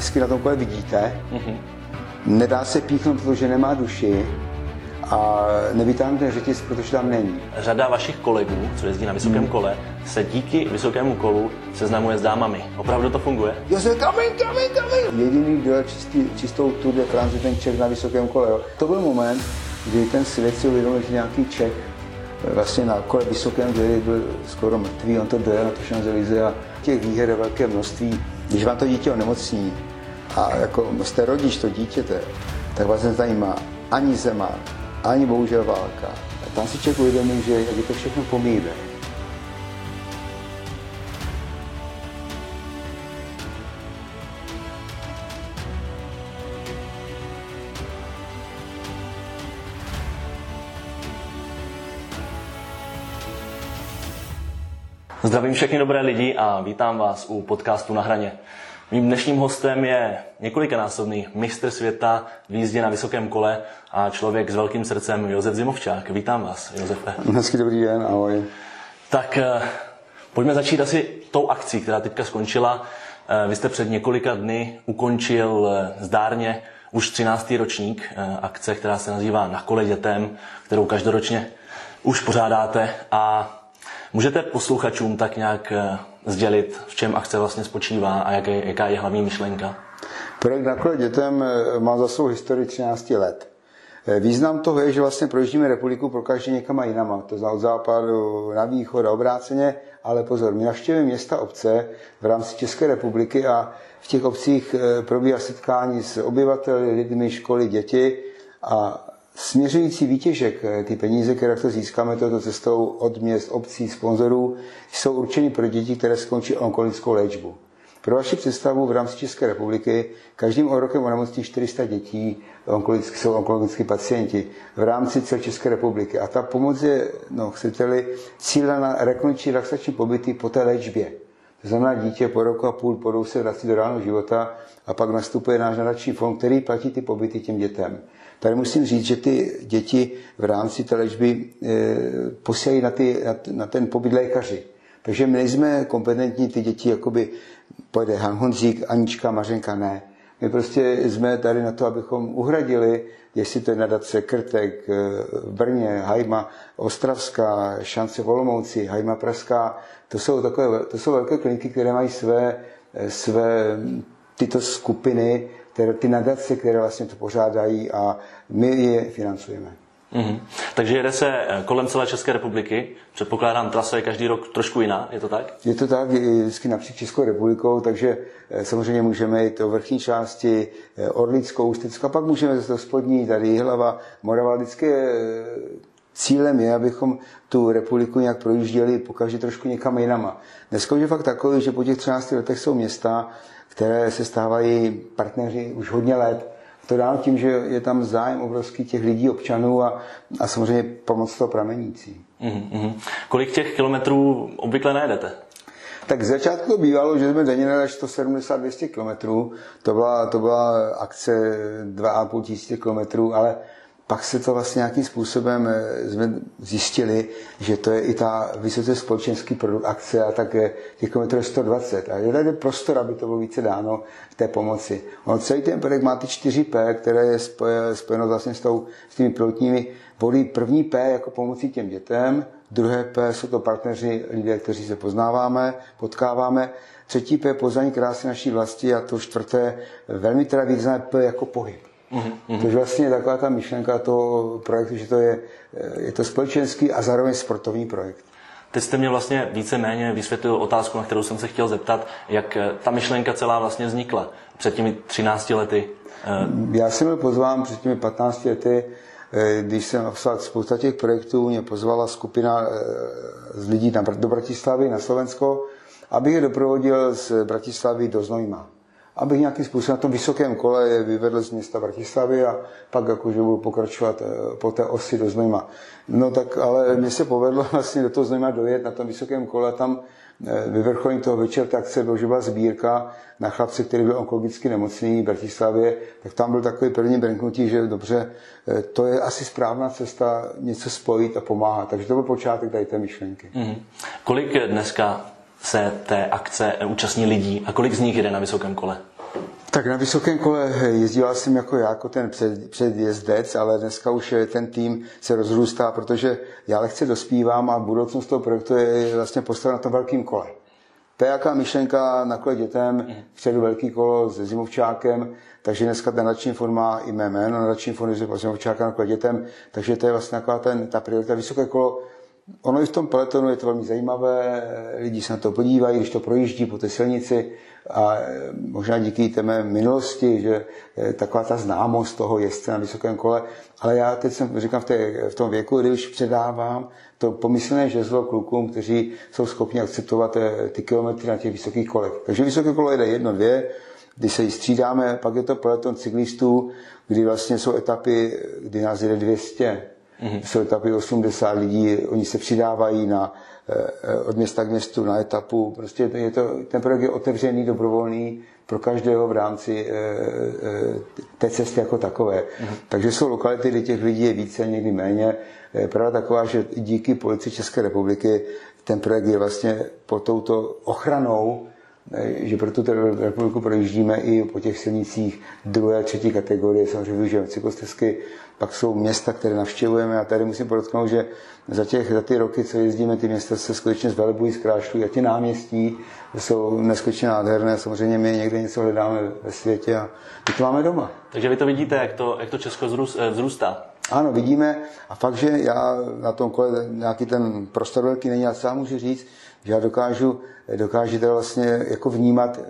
hezky na tom kole vidíte. Mm-hmm. Nedá se píchnout, protože nemá duši a nevytáhnu ten řetěz, protože tam není. Řada vašich kolegů, co jezdí na vysokém hmm. kole, se díky vysokému kolu seznamuje s dámami. Opravdu to funguje? Jo, se kamin, kamin, kamin. Jediný, kdo je čistý, čistou Tour de France, ten Čech na vysokém kole. Jo. To byl moment, kdy ten svět si uvědomil, že nějaký Čech vlastně na kole vysokém, který byl skoro mrtvý, on to dojel na to šanzelize a těch výher je velké množství. Když vám to dítě onemocní a jako jste rodič to dítěte, tak vás nezajímá ani zema, ani bohužel válka. A tam si člověk uvědomí, že je to všechno pomíbe. Zdravím všechny dobré lidi a vítám vás u podcastu Na hraně. Mým dnešním hostem je několikanásobný mistr světa v jízdě na vysokém kole a člověk s velkým srdcem Josef Zimovčák. Vítám vás, Josefe. Hezký dobrý den, ahoj. Tak eh, pojďme začít asi tou akcí, která teďka skončila. Eh, vy jste před několika dny ukončil eh, zdárně už 13. ročník akce, která se nazývá Na kole dětem, kterou každoročně už pořádáte a Můžete posluchačům tak nějak sdělit, v čem akce vlastně spočívá a jaké, jaká je hlavní myšlenka? Projekt na kole dětem eh, má za svou historii 13 let. Eh, význam toho je, že vlastně projíždíme republiku pro každý někam a jinama. To znamená od západu na východ a obráceně, ale pozor, my navštěvujeme města, obce v rámci České republiky a v těch obcích probíhá setkání s obyvateli, lidmi, školy, děti a Směřující výtěžek, eh, ty peníze, které to získáme touto cestou od měst, obcí, sponzorů, jsou určeny pro děti, které skončí onkologickou léčbu. Pro vaši představu v rámci České republiky každým rokem onemocní 400 dětí onkologicky, jsou onkologické pacienti v rámci celé České republiky. A ta pomoc je, no, chcete-li, cílena na rekončí relaxační pobyty po té léčbě. To znamená, dítě po roku a půl po se vrací do reálného života a pak nastupuje náš nadační fond, který platí ty pobyty těm dětem. Tady musím říct, že ty děti v rámci té léčby e, posílají na, ty, na, ten pobyt lékaři. Takže my nejsme kompetentní ty děti, jakoby pojede Han Honzík, Anička, Mařenka, ne. My prostě jsme tady na to, abychom uhradili, jestli to je nadace Krtek, e, v Brně, Hajma, Ostravská, Šance Volomouci, Hajma Pražská, to jsou, takové, to jsou velké kliniky, které mají své, e, své tyto skupiny, které, ty nadace, které vlastně to pořádají a my je financujeme. Mm-hmm. Takže jede se eh, kolem celé České republiky. Předpokládám, trasa je každý rok trošku jiná, je to tak? Je to tak, je vždycky napříč Českou republikou, takže eh, samozřejmě můžeme jít do vrchní části, eh, Orlickou, Ústeckou, a pak můžeme zase do spodní, tady Hlava, Morava. Vždycky cílem je, abychom tu republiku nějak projížděli pokaždé trošku někam jinama. Dneska už je fakt takový, že po těch 13 letech jsou města, které se stávají partneři už hodně let. To dál tím, že je tam zájem obrovský těch lidí, občanů a, a samozřejmě pomoc toho pramenící. Mm-hmm. Kolik těch kilometrů obvykle najedete? Tak z začátku to bývalo, že jsme denně najeli 170-200 kilometrů. To byla, to byla akce 2,5 tisíce kilometrů, ale pak se to vlastně nějakým způsobem eh, jsme zjistili, že to je i ta vysoce společenský produkt akce a tak těch kilometrů je 120. A je tady prostor, aby to bylo více dáno té pomoci. On celý ten projekt má ty 4P, které je spojeno vlastně s, tou, s těmi pilotními volí první P jako pomocí těm dětem, druhé P jsou to partneři, lidé, kteří se poznáváme, potkáváme, třetí P poznání krásy naší vlasti a to čtvrté velmi teda významné P jako pohyb. Mm-hmm. Což vlastně je taková ta myšlenka toho projektu, že to je, je to společenský a zároveň sportovní projekt. Teď jste mě vlastně víceméně vysvětlil otázku, na kterou jsem se chtěl zeptat, jak eh, ta myšlenka celá vlastně vznikla před těmi 13 lety. Eh, Já jsem byl pozván před těmi 15 lety, eh, když jsem napsal spousta těch projektů, mě pozvala skupina z lidí do Bratislavy na Slovensko, abych je doprovodil z Bratislavy do Znojma abych nějakým způsobem na tom vysokém kole je vyvedl z města Bratislavy a pak jakože budu pokračovat eh, po té osi do Znojma. No tak ale mně se povedlo vlastně do toho Znojma dojet na tom vysokém kole a tam eh, vyvrcholení toho večer tak se byl, že byla sbírka na chlapce, který byl onkologicky nemocný v Bratislavě, tak tam byl takový první brnknutí, že dobře, eh, to je asi správná cesta něco spojit a pomáhat. Takže to byl počátek tady té myšlenky. Mm-hmm. Kolik dneska se té akce účastní lidí a kolik z nich jede na vysokém kole? Tak na vysokém kole jezdila jsem jako já, jako ten před, předjezdec, ale dneska už ten tým se rozrůstá, protože já lehce dospívám a budoucnost toho projektu je vlastně postavena na tom velkém kole. To je jaká myšlenka na kole dětem, předu velký kolo s zimovčákem, takže dneska ten nadační fond má i mé jméno, nadační fond zimovčáka na kole dětem, takže to je vlastně taková ten, ta priorita. Vysoké kolo Ono i v tom peletonu je to velmi zajímavé, lidi se na to podívají, když to projíždí po té silnici a možná díky té mé minulosti, že je taková ta známost toho jezdce na vysokém kole, ale já teď jsem, říkám, v, té, v tom věku, kdy už předávám to pomyslné žezlo klukům, kteří jsou schopni akceptovat eh, ty kilometry na těch vysokých kolech. Takže vysoké kolo jede jedno, dvě, kdy se střídáme, pak je to peleton cyklistů, kdy vlastně jsou etapy, kdy nás jede 200, Mm-hmm. Jsou etapy 80 lidí, oni se přidávají na, eh, od města k městu na etapu. Prostě je to, ten projekt je otevřený, dobrovolný pro každého v rámci eh, eh, té cesty jako takové. Mm-hmm. Takže jsou lokality, kde těch lidí je více, někdy méně. Pravda taková, že díky policii České republiky ten projekt je vlastně pod touto ochranou že pro tu republiku projíždíme i po těch silnicích druhé, třetí kategorie, samozřejmě využijeme cyklostezky, pak jsou města, které navštěvujeme a tady musím podotknout, že za, těch, za ty roky, co jezdíme, ty města se skutečně zvelebují, zkrášlují a ty náměstí jsou neskutečně nádherné. Samozřejmě my někde něco hledáme ve světě a my to máme doma. Takže vy to vidíte, jak to, jak to Česko eh, vzrůstá. Ano, vidíme a fakt, že já na tom kole nějaký ten prostor velký není, já sám můžu říct, že já dokážu, dokážu teda vlastně jako vnímat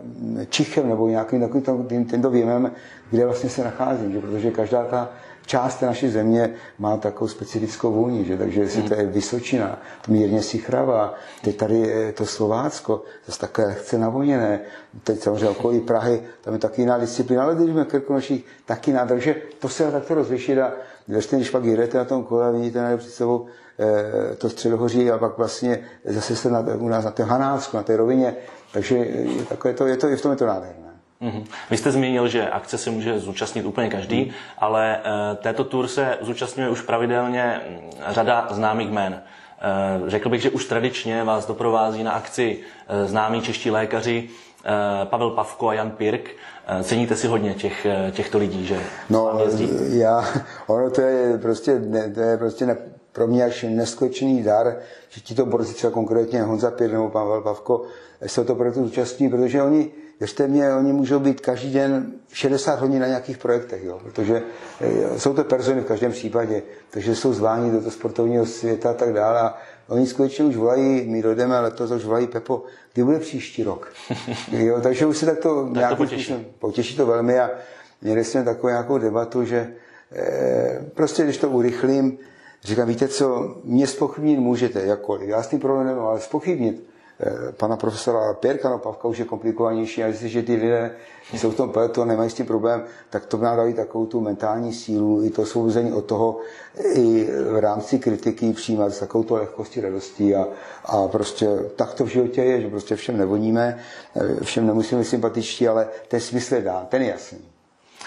čichem nebo nějakým takovým tímto věmem, kde vlastně se nacházím, že? protože každá ta část té naší země má takovou specifickou vůni, že? takže jestli to je Vysočina, mírně chrava, teď tady je to Slovácko, zase také lehce navoněné, teď samozřejmě okolí Prahy, tam je taky jiná disciplína, ale když jsme Krkonoších, taky nádrž, takže to se takto rozlišit a vlastně, když pak jedete na tom kole a vidíte na před sebou eh, to středohoří a pak vlastně zase jste na, u nás na té Hanácku, na té rovině, takže je, takové to, je to, i v tom je to nádherné. Mm-hmm. Vy jste zmínil, že akce se může zúčastnit úplně každý, mm. ale e, této tour se zúčastňuje už pravidelně mm, řada známých jmén. E, řekl bych, že už tradičně vás doprovází na akci e, známí čeští lékaři e, Pavel Pavko a Jan Pirk. E, ceníte si hodně těch, těchto lidí, že no, já, ono to je prostě, ne, to je prostě ne, pro mě až neskutečný dar, že ti to borci třeba konkrétně Honza Pirk nebo Pavel Pavko se to projektu zúčastní, protože oni Věřte mě, oni můžou být každý den 60 hodin na nějakých projektech, jo, protože eh, jsou to persony v každém případě, takže jsou zváni do toho sportovního světa a tak dále. A oni skutečně už volají, my dojdeme letos, už volají Pepo, kdy bude příští rok. jo, takže už se tak to tak nějakým potěší. potěší to velmi a měli jsme takovou nějakou debatu, že eh, prostě když to urychlím, říkám, víte co, mě spochybnit můžete, jakkoliv, já s tím problém nemám, ale spochybnit pana profesora Pěrka, no Pavka už je komplikovanější, a jestliže ty lidé jsou v tom peletu a nemají s tím problém, tak to nám dají takovou tu mentální sílu, i to souzení od toho, i v rámci kritiky přijímat s takovou to lehkostí, radostí a, a prostě tak to v životě je, že prostě všem nevoníme, eh, všem nemusíme sympatičtí, ale ten smysl je dán, ten je jasný.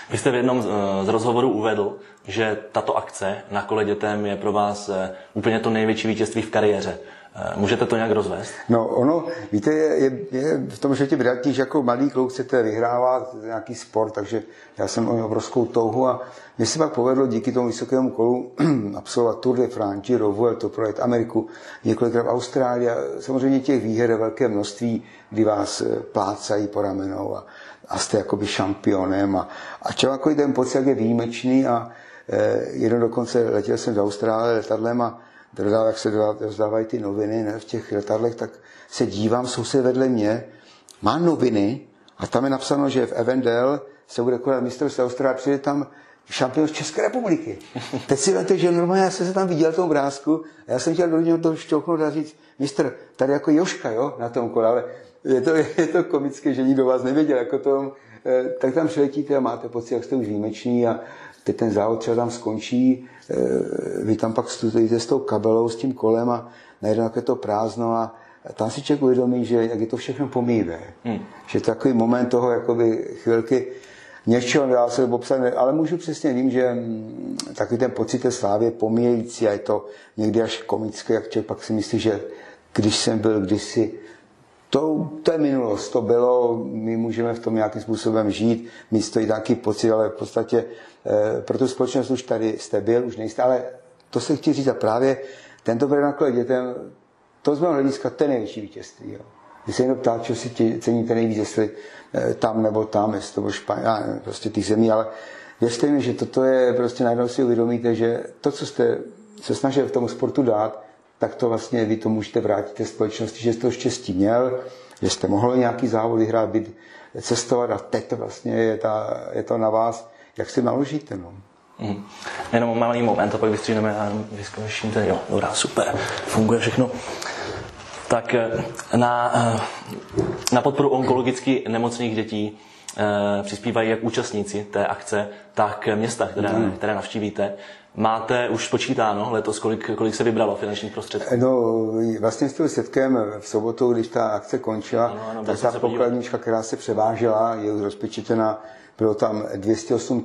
Vy jste v jednom z rozhovorů uvedl, že tato akce na kole dětem je pro vás eh, úplně to největší vítězství v kariéře. Eh, můžete to nějak rozvést? No, ono, víte, je, je, je v tom životě brilantní, že jako malý kluk chcete vyhrávat nějaký sport, takže já jsem měl obrovskou touhu a mně se pak povedlo díky tomu vysokému kolu absolvovat Tour de France, Giro, to projet Ameriku, několikrát v Austrálii samozřejmě těch výher je velké množství, kdy vás eh, plácají po ramenou a, a jste jakoby šampionem a, a člověk ten pocit, jak je výjimečný a eh, jednou dokonce letěl jsem do Austrálie letadlem a dodal, jak se rozdávají ty noviny ne, v těch letadlech, tak se dívám, soused vedle mě má noviny a tam je napsáno, že v Evendel se bude konat mistrovství Austrálie, přijde tam šampion z České republiky. Teď si vete, že normálně já jsem se tam viděl v tom obrázku a já jsem chtěl do něho to šťouchnout a říct, mistr, tady jako Joška, jo, na tom kole, ale je to, je to komické, že nikdo vás nevěděl, jako tom, eh, tak tam přiletíte a máte pocit, jak jste už výjimeční a teď ten závod třeba tam skončí, vy tam pak stojíte s tou kabelou, s tím kolem a najednou je to prázdno a tam si člověk uvědomí, že jak je to všechno pomívé. Hmm. Že takový moment toho jakoby chvilky něčeho dá se popsat, ale můžu přesně vím, že mm, takový ten pocit té slávy je pomíjející a je to někdy až komické, jak člověk pak si myslí, že když jsem byl kdysi to, to je minulost, to bylo, my můžeme v tom nějakým způsobem žít, mít to i taky pocit, ale v podstatě e, pro tu společnost už tady jste byl, už nejste, ale to se chci říct a právě tento naklad dětem, to z mého hlediska to je největší vítězství. Jo. Když se někdo ptá, co si tě, ceníte nejvíc, jestli e, tam nebo tam, jestli to bylo Španěl, prostě těch zemí, ale věřte mi, že toto je, prostě najednou si uvědomíte, že to, co jste se snažil v tom sportu dát, tak to vlastně vy to můžete vrátit té společnosti, že jste to štěstí měl, že jste mohl nějaký závod vyhrát, být, cestovat a teď to vlastně je, ta, je to na vás, jak si naložíte. No. Mm. Jenom malý moment a pak vystříhneme a vyzkouším to. Jo, dobrá, super, funguje všechno. Tak eh, na, eh, na podporu onkologicky nemocných dětí eh, přispívají jak účastníci té akce, tak města, které, mm. které navštívíte. Máte už spočítáno letos, kolik, kolik se vybralo finančních prostředků? No, vlastně s tím setkem v sobotu, když ta akce končila, ano, ano, tak ta pokladnička, která se převážela, je už rozpočítena, bylo tam 208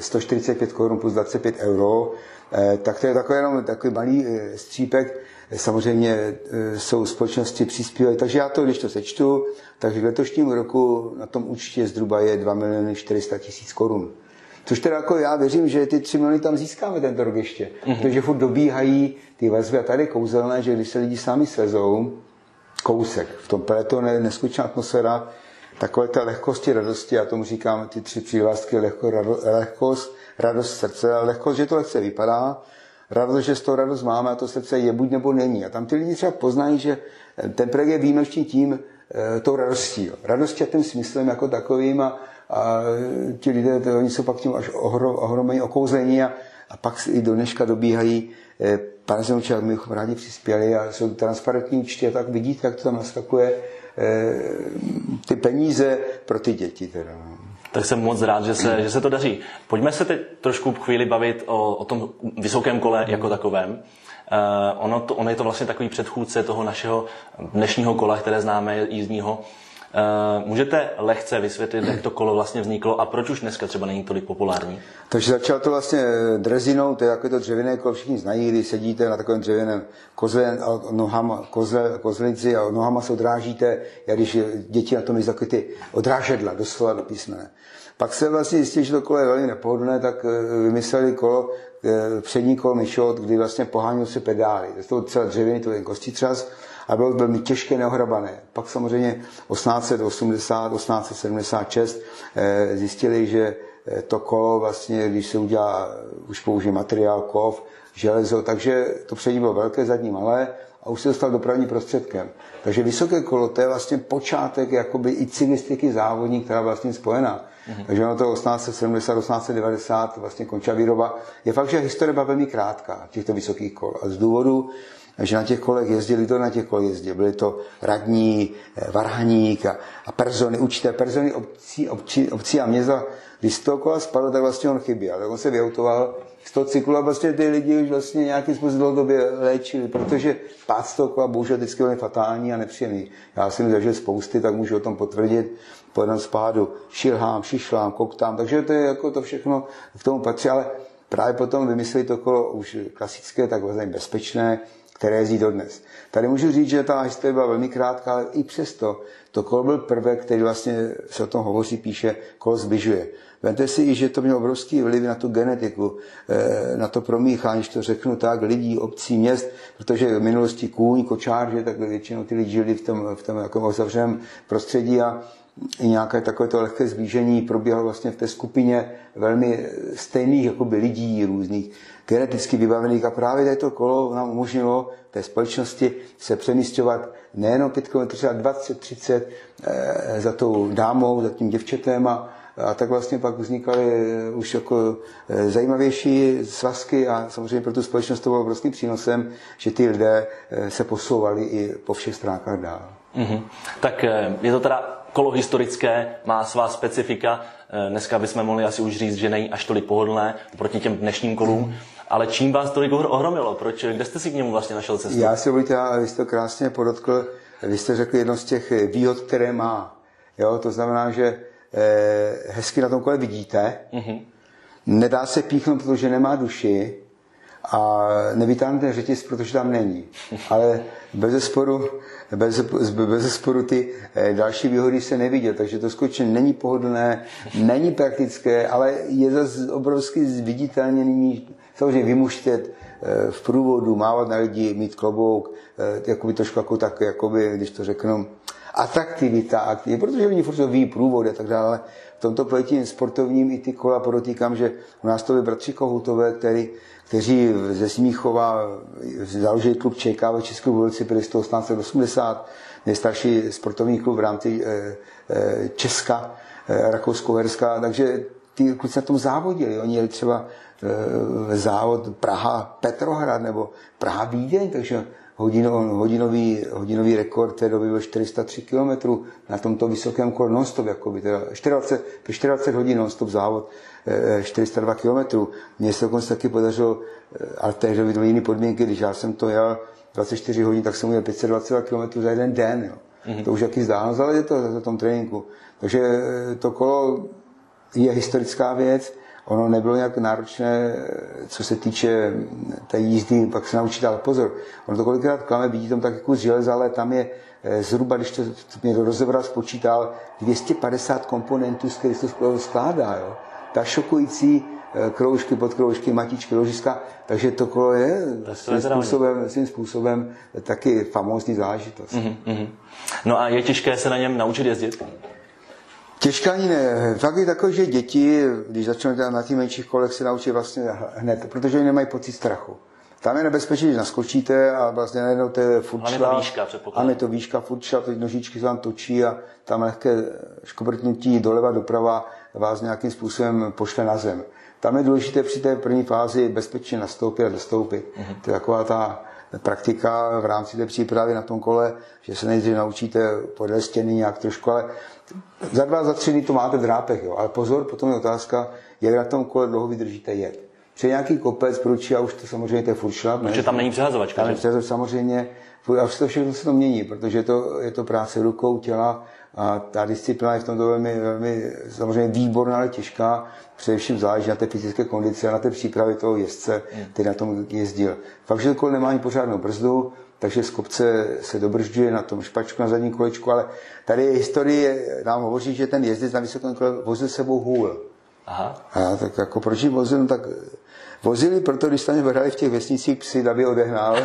145 korun plus 25 euro, eh, tak to je takový jenom takový malý eh, střípek. Samozřejmě eh, jsou společnosti přispívají, takže já to, když to sečtu, takže v letošním roku na tom účtě zhruba je 2 miliony 400 tisíc korun. Což teda jako já věřím, že ty 3 miliony tam získáme tento rok ještě. Mm-hmm. Protože furt dobíhají ty vazby a tady kouzelné, že když se lidi sami svezou, kousek, v tom peletonu je neskutečná atmosféra, takové té lehkosti, radosti, já tomu říkám ty tři přívlastky, lehko, rado, lehkost, radost srdce, ale lehkost, že to lehce vypadá, radost, že z toho radost máme a to srdce je buď nebo není. A tam ty lidi třeba poznají, že ten projekt je výjimečný tím, e, tou radostí. Jo. Radostí a tím smyslem jako takovým a, a ti lidé, to, oni jsou pak tím až ohromení okouzlení a, a pak i do dneška dobíhají eh, pane Zenuče, my bychom rádi přispěli a jsou transparentní účty a tak vidíte, jak to tam naskakuje eh, ty peníze pro ty děti. Teda. No. Tak jsem moc rád, že se, že se to daří. Pojďme se teď trošku chvíli bavit o, o tom vysokém kole jako takovém. Uh, ono, to, ono je to vlastně takový předchůdce toho našeho dnešního kola, které známe jízdního. Eh, můžete lehce vysvětlit, jak to kolo vlastně vzniklo a proč už dneska třeba není tolik populární? Takže začalo to vlastně drezinou, to je jako to dřevěné kolo, všichni znají, kdy sedíte na takovém dřevěném kozle, a nohama, kozle, kozlici a nohama se odrážíte, jak když děti na tom takové ty odrážedla, doslova do písmene. Pak se vlastně zjistili, že to kolo je velmi nepohodlné, tak eh, vymysleli kolo, eh, přední kolo myšot, kdy vlastně pohánil se pedály. To je celé dřevěný, to je kostitřas a bylo velmi těžké, neohrabané. Pak samozřejmě 1880, 1876 eh, zjistili, že eh, to kolo vlastně, když se udělá, už použije materiál, kov, železo, takže to přední bylo velké, zadní malé a už se dostal dopravní prostředkem. Takže vysoké kolo, to je vlastně počátek jakoby i cyklistiky závodní, která je vlastně spojená. Mm-hmm. Takže ono to 1870, 1890 vlastně končila výroba. Je fakt, že historie byla velmi krátká těchto vysokých kol. A z důvodu že na těch kolech jezdili, to na těch kolech jezdili. Byli to radní, eh, varhaník a, a persony, určité persony obcí, obcí, obcí a města. Když z toho kola spadl, tak vlastně on chyběl. Tak on se vyautoval z toho cyklu a vlastně ty lidi už vlastně nějakým způsobem dlouhodobě léčili, protože pád z toho kola bohužel vždycky byl fatální a nepříjemný. Já jsem zažil spousty, tak můžu o tom potvrdit. Po jednom spádu šilhám, šišlám, koktám, takže to je jako to všechno k tomu patří, ale právě potom vymysleli to kolo už klasické, tak vlastně bezpečné, které jezdí dodnes. Tady můžu říct, že ta historie byla velmi krátká, ale i přesto to kolo byl prvek, který vlastně se o tom hovoří, píše, kolo zbližuje. Vemte si, že to mělo obrovský vliv na tu genetiku, eh, na to promíchání, když to řeknu tak, lidí, obcí, měst, protože v minulosti kůň, kočár, že tak většinou ty lidi žili v tom, v tom jako prostředí a i nějaké takové to lehké zblížení probíhalo vlastně v té skupině velmi stejných jakoby lidí různých, geneticky vybavených. A právě to kolo nám umožnilo té společnosti se přemístěvat nejenom 5 km, třeba 20, 30 e, za tou dámou, za tím děvčetem a, a tak vlastně pak vznikaly eh, už jako eh, zajímavější svazky. A samozřejmě pro tu společnost to bylo obrovským přínosem, že ty lidé se posouvali i po všech stránkách dál. Mm-hmm. Tak je to teda kolo historické, má svá specifika. Eh, dneska bychom mohli asi už říct, že není až tolik pohodlné proti těm dnešním kolům. Ale čím vás tolik ohromilo? Proč, kde jste si k němu vlastně našel cestu? Já si dovolíte, vy jste to krásně podotkl, vy jste řekl jedno z těch výhod, které má. Jo, to znamená, že eh, hezky na tom kole vidíte, mm-hmm. nedá se píchnout, protože nemá duši a nevytáhnete řetěz, protože tam není. Ale bez sporu bez, bez sporu ty eh, další výhody se neviděl, takže to skutečně není pohodlné, není praktické, ale je zase obrovsky zviditelněný, samozřejmě vymuštět eh, v průvodu, mávat na lidi, mít klobouk, jakoby trošku jako tak, jakoby, když to řeknu, atraktivita aktivita, protože oni furt ví průvod a tak dále. V tomto pojetí sportovním i ty kola podotýkám, že u nás to byli bratři Kohutové, který, kteří ze Smíchova založili klub ČK ve České republice byli 1880, nejstarší sportovní klub v rámci eh, eh, Česka, eh, Rakousko-Herska, takže ty kluci na tom závodili. Oni jeli třeba závod Praha Petrohrad nebo Praha Vídeň, takže hodino, hodinový, hodinový rekord té doby byl 403 km na tomto vysokém kole non-stop, jakoby, teda 24, 24 hodin non-stop závod, 402 eh, km. Mně se dokonce taky podařilo, eh, ale tehdy byly jiné podmínky, když já jsem to jel 24 hodin, tak jsem měl 522 km za jeden den. Jo. Mm-hmm. To už jaký vzdálenost, ale je to za tom tréninku. Takže eh, to kolo je historická věc, ono nebylo nějak náročné, co se týče té jízdy, pak se naučit, ale pozor, ono to kolikrát klame, vidí tam tak jako z železa, ale tam je eh, zhruba, když to, to mě rozebral, spočítal, 250 komponentů, z kterých to skládá. Jo. Ta šokující eh, kroužky, podkroužky, matičky, ložiska, takže to kolo je svým způsobem, svým způsobem taky famózní zážitost. Mm-hmm. No a je těžké se na něm naučit jezdit? Těžká ani ne. Fakt je takový, že děti, když začnou na těch menších kolech, se naučí vlastně hned, protože oni nemají pocit strachu. Tam je nebezpečí, že naskočíte a vlastně najednou to je furt šla. to výška, Ano, je to výška, furt šla, ty nožičky se vám točí a tam lehké škobrtnutí doleva, doprava vás nějakým způsobem pošle na zem. Tam je důležité při té první fázi bezpečně nastoupit a dostoupit. Mm-hmm. To je taková ta praktika v rámci té přípravy na tom kole, že se nejdřív naučíte podle stěny nějak trošku, ale za dva, za tři dny to máte v drápech, jo. Ale pozor, potom je otázka, jak na tom kole dlouho vydržíte jet. Při nějaký kopec, průčí a už to samozřejmě to je furt šlap. Protože tam není přehazovačka. Tam je přehazovačka, samozřejmě. A to všechno se to mění, protože to, je to práce rukou, těla a ta disciplína je v tomto velmi, velmi samozřejmě výborná, ale těžká. Především záleží na té fyzické kondici a na té přípravě toho jezdce, hmm. který na tom jezdil. Fakt, že to kolo nemá ani pořádnou brzdu, takže z kopce se dobržďuje na tom špačku na zadním kolečku, ale tady historie nám hovoří, že ten jezdec na vysokém kole vozil sebou hůl. Aha. A tak jako proč jim vozil, no tak vozili, proto když tam brali v těch vesnicích psy, aby odehnal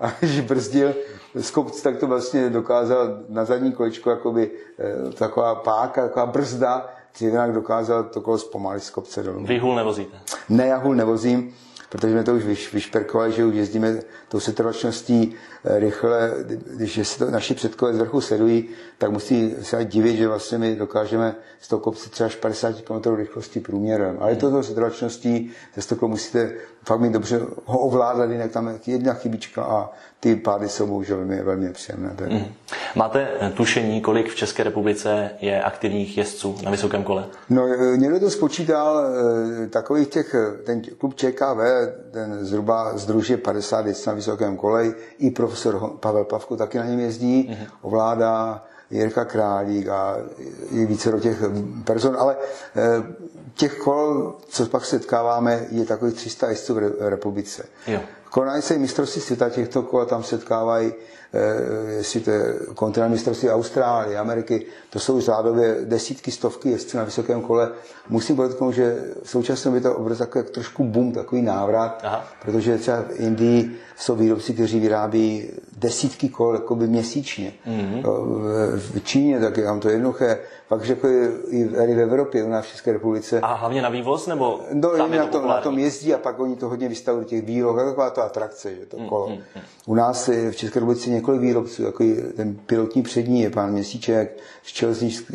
a když brzdil z kopce, tak to vlastně dokázal na zadní kolečku jakoby eh, taková páka, taková brzda, jinak dokázal to kolo zpomalit z kopce dolů. Vy hůl nevozíte? Ne, já hůl nevozím protože jsme to už vyšperkovali, že už jezdíme tou setrvačností eh, rychle, když se to naši předkové z vrchu sledují, tak musí se divit, že vlastně my dokážeme z toho kopce třeba až 50 km rychlosti průměrem. Ale je to tou setrvačností, ze toho musíte fakt mít dobře ho ovládat, jinak tam je jedna chybička a ty pády jsou bohužel velmi, velmi příjemné. Mm. Máte tušení, kolik v České republice je aktivních jezdců na vysokém kole? No, eh, někdo to spočítal, eh, takových těch, ten klub ČKV, ten zhruba združuje 50 jezdců na vysokém kole, i profesor Pavel Pavko taky na něm jezdí, mm. ovládá Jirka Králík a i více do těch person, ale eh, těch kol, co pak setkáváme, je takových 300 jezdců v republice. Jo. Konají se mistrovství světa těchto kol tam setkávají, eh, jestli to je kontinent mistrovství Austrálie, Ameriky, to jsou řádově desítky, stovky jezdců na vysokém kole. Musím podotknout, že v současné době to obraz takový trošku boom, takový návrat, Aha. protože třeba v Indii jsou výrobci, kteří vyrábí desítky kol jakoby měsíčně. Mm-hmm. V Číně tak je tam to jednoduché. Pak řekl i v Evropě, u nás v České republice. A hlavně na vývoz, nebo no, tam je na, to, na tom jezdí a pak oni to hodně vystavují těch výloh, taková to atrakce, že to mm, kolo. Mm-hmm. U nás v České republice několik výrobců, jako ten pilotní přední je pán Měsíček,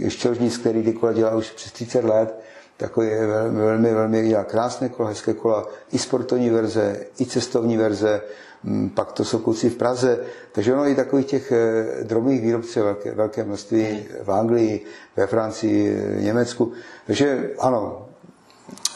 Ščelžnic, který ty kola dělá už přes 30 let takový je velmi, velmi, velmi krásné kola, hezké kola, i sportovní verze, i cestovní verze, Mm, pak to jsou kluci v Praze, takže ono i takových těch eh, drobných výrobců velké, velké množství v Anglii, ve Francii, v Německu. Takže ano,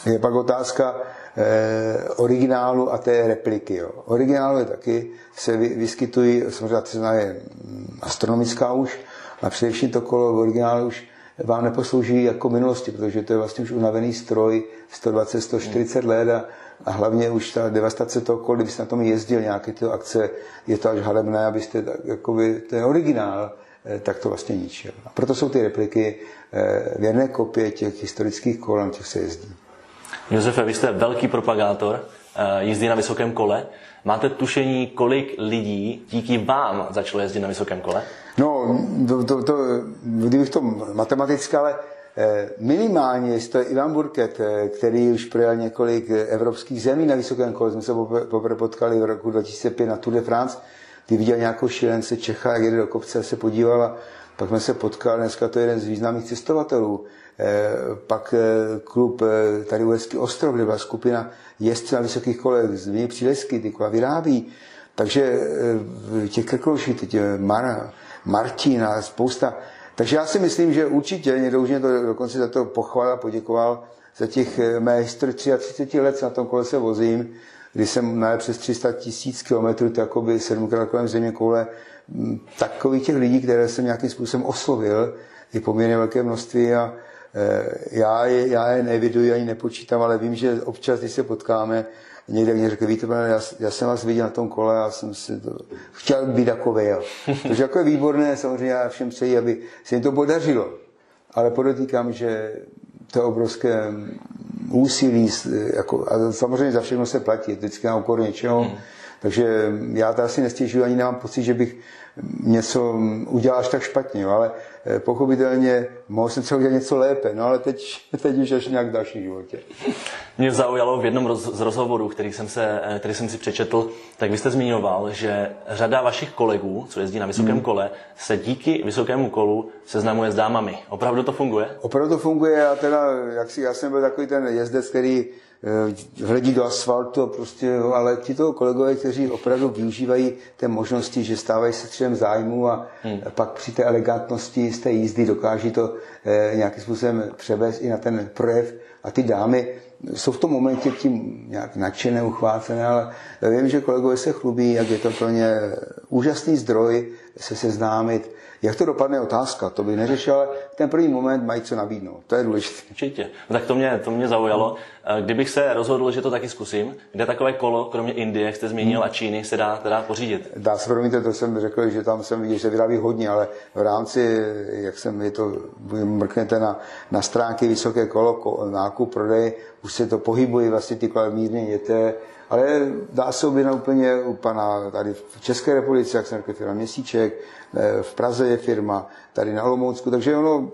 je pak otázka eh, originálu a té repliky. Jo. Originálu je taky, se vyskytují, samozřejmě cena je mm, astronomická už, a především to kolo v originálu už vám neposlouží jako minulosti, protože to je vlastně už unavený stroj 120, 140 let a, a hlavně už ta devastace toho kol, kdybyste na tom jezdil nějaké ty akce, je to až halebné, abyste tak, jakoby, ten originál, eh, tak to vlastně ničil. A proto jsou ty repliky eh, věrné kopie těch historických kol, na těch se jezdí. Josefe, vy jste velký propagátor eh, jízdy na vysokém kole. Máte tušení, kolik lidí díky vám začalo jezdit na vysokém kole? No, to, to, to, kdybych to matematicky, ale minimálně, jestli to je Ivan Burket, eh, který už projel několik evropských zemí na vysokém kole, jsme se poprvé potkali v roku 2005 na Tour de France, kdy viděl nějakou šílence Čecha, jak jede do kopce a se podíval a pak jsme se potkali, dneska to je jeden z významných cestovatelů. Eh, pak klub tady Uherský ostrov, kde byla skupina jezdců na vysokých kolech z Měj Přílesky, ty kola vyrábí. Takže těch krklouší, teď Mara, Martin a spousta. Takže já si myslím, že určitě někdo už mě to dokonce za to pochval a poděkoval za těch eh, mé historii 33 let, na tom kole se vozím, kdy jsem najel přes 300 tisíc kilometrů, to jako by sedmkrát kolem země koule, mm, takových těch lidí, které jsem nějakým způsobem oslovil, je poměrně velké množství a eh, já je, já je neviduji ani nepočítám, ale vím, že občas, když se potkáme, někde mě řekl, víte, já, já, jsem vás viděl na tom kole a jsem si to, chtěl být takový. Jo. Takže jako je výborné, samozřejmě já všem přeji, aby se jim to podařilo. Ale podotýkám, že to je obrovské úsilí, jako, a samozřejmě za všechno se platí, vždycky na úkor něčeho. Hmm. Takže já to asi nestěžuji, ani nemám pocit, že bych něco udělal až tak špatně, ale pochopitelně mohl jsem třeba udělat něco lépe, no ale teď, teď už až nějak v dalším životě. Mě zaujalo v jednom z rozhovorů, který jsem, se, eh, který jsem si přečetl, tak vy jste zmiňoval, že řada vašich kolegů, co jezdí na vysokém hmm. kole, se díky vysokému kolu seznamuje s dámami. Opravdu to funguje? Opravdu to funguje a teda, jak si, já jsem byl takový ten jezdec, který Eh, hledí do asfaltu, prostě, ale ti toho kolegové, kteří opravdu využívají té možnosti, že stávají se středem zájmu a hmm. pak při té elegantnosti z té jízdy dokáží to eh, nějakým způsobem převést i na ten projev. A ty dámy jsou v tom momentě tím nějak nadšené, uchvácené, ale vím, že kolegové se chlubí, jak je to pro ně úžasný zdroj se seznámit jak to dopadne, otázka, to bych neřešil, ale ten první moment mají co nabídnout. To je důležité. Určitě. No, tak to mě, to mě zaujalo. Kdybych se rozhodl, že to taky zkusím, kde takové kolo, kromě Indie, jak jste zmínil, hmm. a Číny, se dá teda pořídit? Dá se, promiňte, to jsem řekl, že tam jsem viděl, že se vyrábí hodně, ale v rámci, jak jsem, je to, mrknete na, na stránky Vysoké kolo, nákup, prodej, už se to pohybuje, vlastně ty kola mírně jeté, ale dá se objednat úplně u pana tady v České republice, jak jsem řekl, firma Měsíček, eh, v Praze je firma, tady na Olomoucku, takže ono,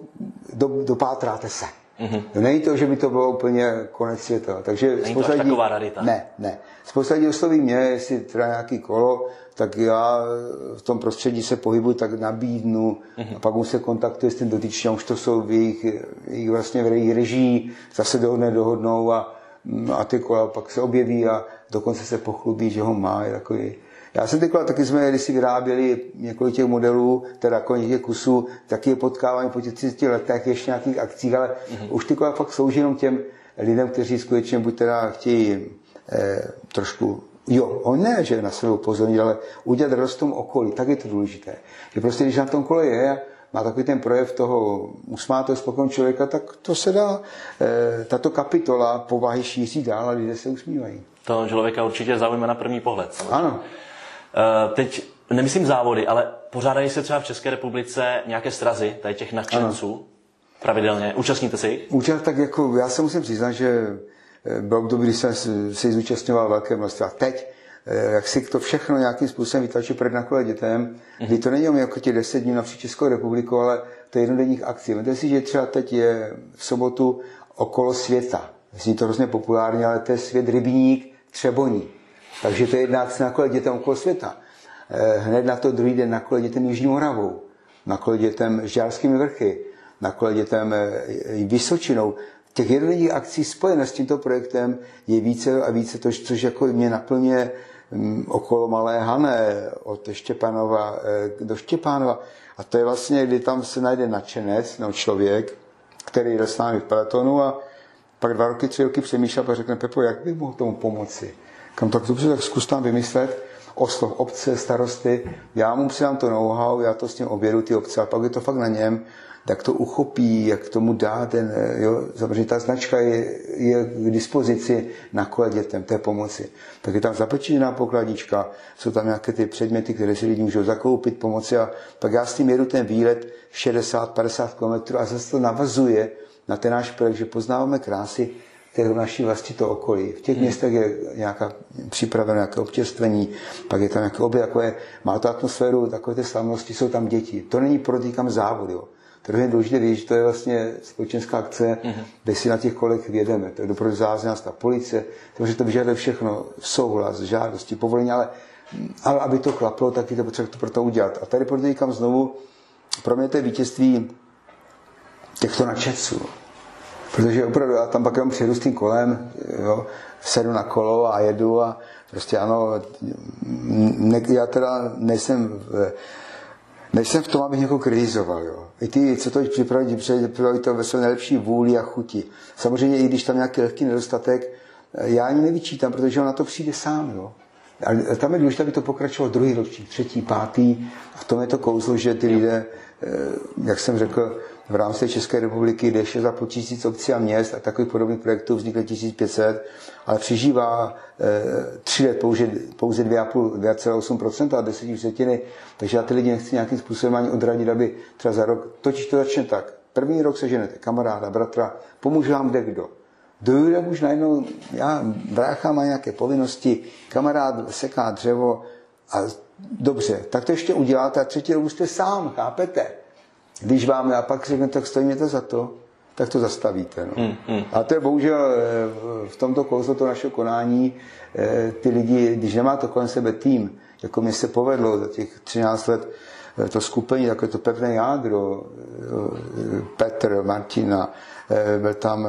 do, dopátráte se. Mm-hmm. Není to, že by to bylo úplně konec světa. Takže Není to až taková rarita. Ne, ne. Spousta lidí osloví mě, jestli teda nějaký kolo, tak já v tom prostředí se pohybuji, tak nabídnu mm-hmm. a pak mu se kontaktuje s tím dotyčným, už to jsou v jejich, jejich vlastně v jejich režii, zase dohodne, dohodnou a, a ty kola pak se objeví a dokonce se pochlubí, že ho má. Je takový. Já jsem teď taky jsme, když si vyráběli několik těch modelů, teda kolik těch kusů, taky je potkávání po těch 30 letech, ještě nějakých akcích, ale mm-hmm. už kola fakt slouží jenom těm lidem, kteří skutečně buď teda chtějí eh, trošku Jo, on ne, že na sebe upozornit, ale udělat radost tomu okolí, tak je to důležité. Že prostě, když na tom kole je, má takový ten projev toho usmátého spokojeného člověka, tak to se dá, eh, tato kapitola povahy šíří dál a lidé se usmívají. To člověka určitě zaujme na první pohled. Ano. Uh, teď nemyslím závody, ale pořádají se třeba v České republice nějaké strazy tady těch nadšenců ano. pravidelně. Účastníte se jich? Účast, tak jako já se musím přiznat, že eh, bylo období, kdy jsem se zúčastňoval velké množství. A teď, eh, jak si to všechno nějakým způsobem vytlačí před nakole dětem, mm-hmm. kdy to není jako těch deset dní napříč Českou republiku, ale to je jednodenních akcí. Víte si, že třeba teď je v sobotu okolo světa. Zní to hrozně populárně, ale to je svět rybník Třeboní. Takže to je jedna akce na kole dětem okolo světa. Eh, hned na to druhý den na kole dětem Jižní Moravou, na kole dětem Žďárskými vrchy, na kole dětem eh, Vysočinou. Těch jednodenních akcí spojené s tímto projektem je více a více, to, což jako mě naplně mm, okolo Malé Hané, od Štěpanova eh, do Štěpánova. A to je vlastně, kdy tam se najde nadšenec, no člověk, který jde s námi v peletonu a pak dva roky, tři roky přemýšlel a řekne, Pepo, jak bych mohl tomu pomoci? Kam tak dobře, tak zkus tam vymyslet. oslov obce, starosty, já mu přidám to know-how, já to s ním objedu ty obce a pak je to fakt na něm, jak to uchopí, jak tomu dá ten, jo, samozřejmě ta značka je, je k dispozici na kole dětem té pomoci. Tak je tam zapečená pokladnička, jsou tam nějaké ty předměty, které si lidi můžou zakoupit, pomoci a pak já s tím jedu ten výlet 60-50 km a zase to navazuje na ten náš projekt, že poznáváme krásy které v naší vlasti to okolí. V těch hmm. městech je nějaká připravené nějaké občerstvení, pak je tam nějaké obě, jako je, má to atmosféru, takové ty slavnosti, jsou tam děti. To není protýkám závod, jo. To je důležité vědět, že to je vlastně společenská akce, mm-hmm. kde si na těch kolech vědeme. To je doprovází nás ta policie, protože to vyžaduje všechno, souhlas, žádosti, povolení, ale, ale aby to klaplo, tak je to potřeba to pro to udělat. A tady protýkám znovu, pro mě to je vítězství těchto načetců. Protože opravdu já tam pak jenom přijedu s tím kolem, jo, sedu na kolo a jedu a prostě ano, ne, já teda nejsem v, nejsem v tom, abych někoho kritizoval. Jo. I ty, co to připraví, připraví to ve své nejlepší vůli a chuti. Samozřejmě, i když tam nějaký lehký nedostatek, já ani nevyčítám, protože on na to přijde sám. Jo. A tam je důležité, aby to pokračovalo druhý ročník, třetí, pátý. A v tom je to kouzlo, že ty lidé, eh, jak jsem řekl, v rámci České republiky jde 6,5 tisíc obcí a měst a takových podobných projektů vznikly 1500, ale přežívá e, 3 let pouze, pouze 2,8% a 10 třetiny, takže já ty lidi nechci nějakým způsobem ani odradit, aby třeba za rok, totiž to začne tak. První rok se ženete, kamaráda, bratra, pomůže vám kde kdo. Druhý rok už najednou, já, brácha má nějaké povinnosti, kamarád seká dřevo a dobře, tak to ještě uděláte a třetí rok už jste sám, chápete? Když vám a pak řekne, tak stojí mě to za to, tak to zastavíte. No. Hmm, hmm. A to je bohužel eh, v tomto kouzlo to našeho konání, eh, ty lidi, když nemá to kolem sebe tým, jako mi se povedlo za těch 13 let, eh, to skupení, takové to pevné jádro, Petr, Martina, byl tam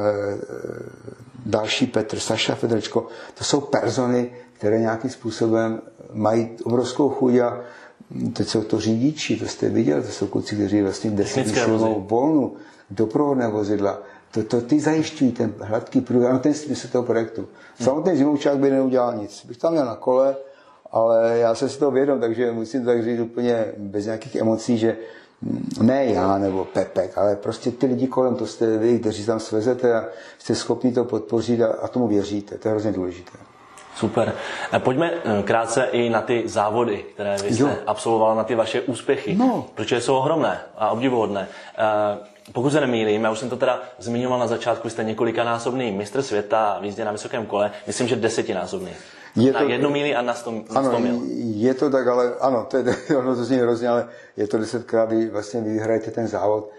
další Petr, Saša Fedrečko, to jsou persony, které nějakým způsobem mají obrovskou chuť a Teď jsou to řidiči, to jste viděl, to jsou kluci, kteří vlastně 10 volnu, doprovodné vozidla. To, to ty zajišťují ten hladký průběh, ano, ten smysl toho projektu. Samotný zimoučák by neudělal nic. Bych tam měl na kole, ale já jsem si to vědom, takže musím to tak říct úplně bez nějakých emocí, že ne já nebo Pepek, ale prostě ty lidi kolem, to jste vy, kteří tam svezete a jste schopni to podpořit a, a tomu věříte. To je hrozně důležité. Super. Eh, pojďme eh, krátce i na ty závody, které vy jste jo. absolvoval, na ty vaše úspěchy, no. protože jsou ohromné a obdivuhodné. Eh, pokud se nemýlím, já už jsem to teda zmiňoval na začátku, jste několikanásobný mistr světa v jízdě na vysokém kole, myslím, že desetinásobný. Je na to, jednu míli a na sto, na ano, sto mil. je to tak, ale ano, to, je, ono to zní hrozně, ale je to desetkrát, kdy vlastně vy vyhrajete ten závod.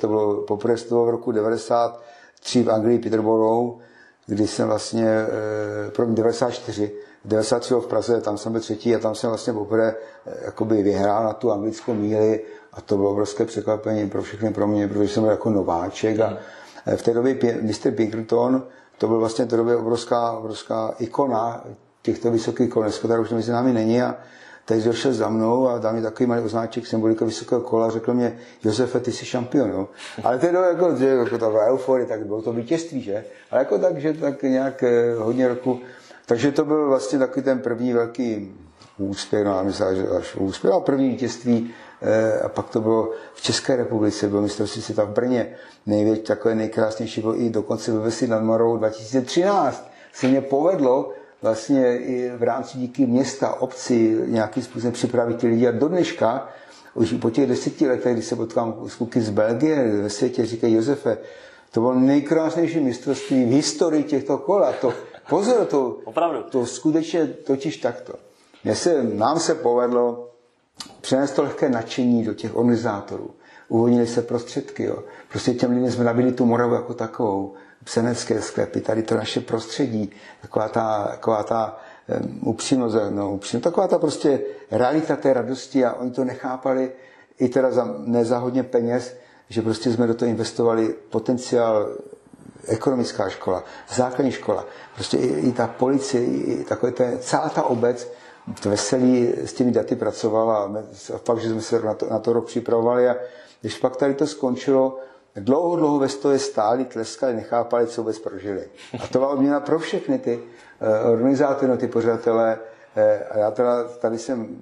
To bylo poprvé v roku 93 v Anglii Peterborough, kdy jsem vlastně, eh, pro 94, 93 v Praze, tam jsem byl třetí a tam jsem vlastně poprvé eh, jakoby vyhrál na tu anglickou míli a to bylo obrovské překvapení pro všechny pro mě, protože jsem byl jako nováček a eh, v té době Mr. Pinkerton, to byl vlastně v té době obrovská, obrovská ikona těchto vysokých kol, dneska už mezi námi není a teď došel za mnou a dal mi takový malý označek symbolika vysokého kola a řekl mě, Josefe, ty jsi šampion, jo. Ale to je jako, že jako ta euforie, tak bylo to vítězství, že? Ale jako tak, že tak nějak eh, hodně roku. Takže to byl vlastně takový ten první velký úspěch, no a myslím, že až úspěch, a první vítězství eh, a pak to bylo v České republice, bylo mistrovství světa v Brně, největší, takové nejkrásnější bylo i dokonce ve Vesi nad Morou 2013. Se mě povedlo vlastně i v rámci díky města, obci nějakým způsobem připravit ty lidi. A do dneška, už po těch deseti letech, kdy se potkám s kluky z Belgie ve světě, říkají Josefe, to bylo nejkrásnější mistrovství v historii těchto kol. A to, pozor, to, Opravdu. to skutečně totiž takto. Mně se, nám se povedlo přenést to lehké nadšení do těch organizátorů. Uvolnili se prostředky. Jo. Prostě těm lidem jsme nabili tu Moravu jako takovou. Psenecké sklepy, tady to naše prostředí, taková ta, taková ta um, upřímnost, no, upřímnost, taková ta prostě realita té radosti a oni to nechápali i teda za, ne za hodně peněz, že prostě jsme do toho investovali potenciál ekonomická škola, základní škola, prostě i, i ta policie, i takové ta, celá ta obec, to veselí s těmi daty pracovala a fakt, že jsme se na to, na to rok připravovali a když pak tady to skončilo, dlouho, dlouho ve stoje stáli, tleskali, nechápali, co vůbec prožili. A to byla odměna pro všechny ty uh, organizátory, no, ty pořadatelé, Eh, a já teda tady jsem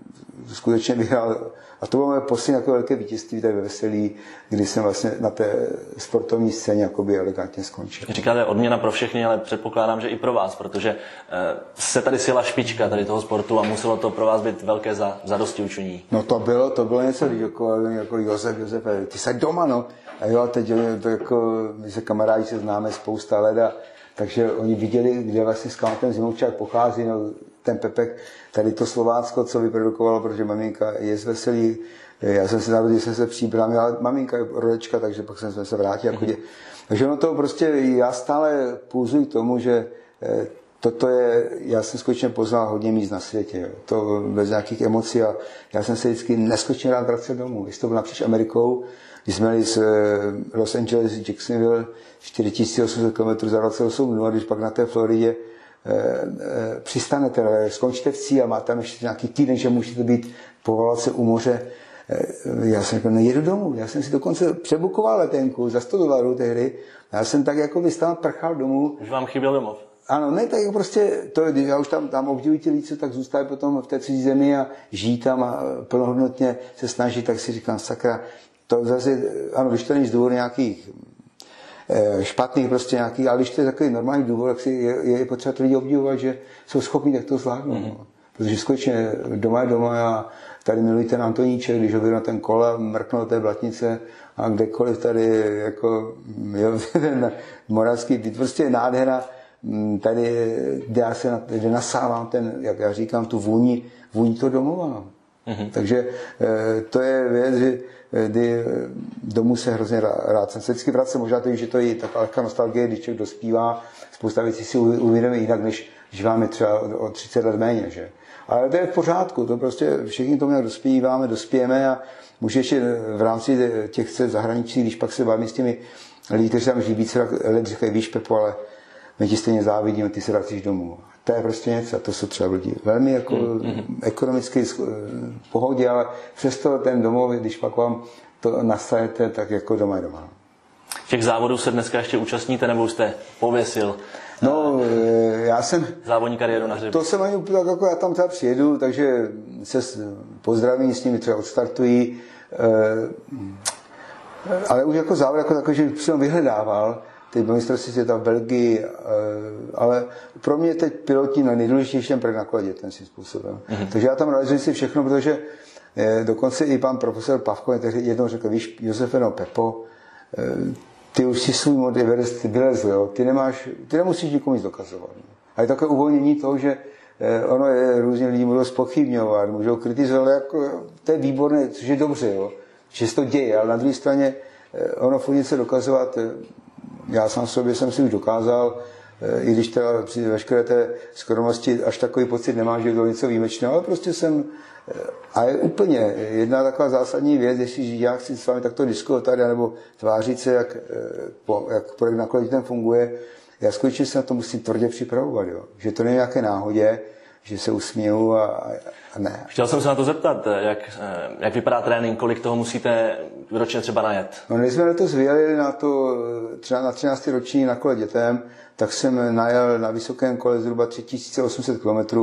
skutečně vyhrál, a to bylo moje poslední jako velké vítězství tady ve Veselí, kdy jsem vlastně na té sportovní scéně jakoby elegantně skončil. Říkáte odměna pro všechny, ale předpokládám, že i pro vás, protože eh, se tady sjela špička tady toho sportu a muselo to pro vás být velké za, zadosti učení. No to bylo, to bylo něco jako, jako Josef, Josef, ty jsi doma, no. A jo, teď to jako, my se kamarádi se známe spousta let a takže oni viděli, kde vlastně s ten Zimoučák pochází, no, ten Pepek, tady to Slovácko, co vyprodukovalo, protože maminka je z Veselí, já jsem se narodil, jsem se příbral, ale maminka je rodečka, takže pak jsem se vrátil. Mm-hmm. Takže ono to prostě, já stále půzuji k tomu, že eh, toto je, já jsem skutečně poznal hodně míst na světě, jo. to bez nějakých emocí a já jsem se vždycky neskutečně rád vracel domů. Jestli to bylo napříč Amerikou, když jsme jeli z eh, Los Angeles, Jacksonville, 4800 km za 28 dnů a když pak na té Floridě přistanete, skončíte v cíli a máte tam ještě nějaký týden, že můžete být po se u moře, já jsem řekl, nejedu domů. Já jsem si dokonce přebukoval letenku za 100 dolarů tehdy. Já jsem tak jako vystál, prchal domů. Už vám chyběl domov? Ano, ne, tak prostě, to, já už tam, tam obdivuji ti lidi, co tak zůstají potom v té cizí zemi a žijí tam a plnohodnotně se snaží, tak si říkám, sakra, to zase, ano, když to není z důvodu nějakých eh, špatných prostě nějakých, ale když to je takový normální důvod, tak si je, je potřeba to lidi obdivovat, že jsou schopni tak to zvládnout. Mm-hmm. Protože skutečně doma je doma a tady milují ten Antoníček, když ho na ten kola, mrknou té blatnice a kdekoliv tady jako jo, ten moravský byt, prostě je nádhera, mm, tady, kde já se kde nasávám ten, jak já říkám, tu vůni, vůni to domova. Mm-hmm. Takže eh, to je věc, že kdy eh, domů se hrozně rád jsem se vždycky vracel, možná to, že to je taková nostalgie, když člověk dospívá, spousta věcí si uvědomí jinak, než když třeba o 30 let méně, že? Ale to je v pořádku, to prostě všichni tomu dospíváme, dospějeme a může ještě v rámci těch cest zahraničí, když pak se bavíme s těmi lidi, kteří tam žijí více let, říkají, víš Pepo, ale my ti stejně závidíme, ty se vracíš domů. To je prostě něco, to jsou třeba lidi velmi jako mm-hmm. ekonomicky v pohodě, ale přesto ten domov, když pak vám to nastavete, tak jako doma je doma. Těch závodů se dneska ještě účastníte, nebo jste pověsil? No, eh, já jsem... Závodní kariéru na hřebě. To jsem ani tak, jako já tam třeba přijedu, takže se pozdravím, s nimi třeba odstartují. Eh, ale už jako závod jako takový, že jsem vyhledával, ty mistrovství světa v Belgii, eh, ale pro mě teď pilotní na nejdůležitějším projekt na koledě ten svým způsobem. Mm-hmm. Takže já tam realizuji si všechno, protože eh, dokonce i pan profesor Pavko jednou řekl, víš, Josefe, no Pepo, eh, ty už si svůj mod Everest vylezl, jo? Ty, nemáš, ty nemusíš nikomu nic dokazovat. A je takové uvolnění toho, že ono je, různě lidi můžou spochybňovat, můžou kritizovat, ale jako, to je výborné, což je dobře, jo? že se to děje, ale na druhé straně ono furt něco dokazovat, já sám sobě jsem si už dokázal, eh, i když teda při veškeré té skromnosti až takový pocit nemá, že je to něco výjimečného, ale prostě jsem eh, a je úplně jedna taková zásadní věc, jestli já chci s vámi takto diskutovat nebo tvářit se, jak, eh, jak projekt ten funguje, já skutečně se na to musím tvrdě připravovat, jo. že to není nějaké náhodě, že se usměju a, a ne. Chtěl jsem se na to zeptat, jak, jak vypadá trénink, kolik toho musíte ročně třeba najet? No, když jsme letos vyjeli na, to, třeba na 13. roční na kole dětem, tak jsem najel na vysokém kole zhruba 3800 km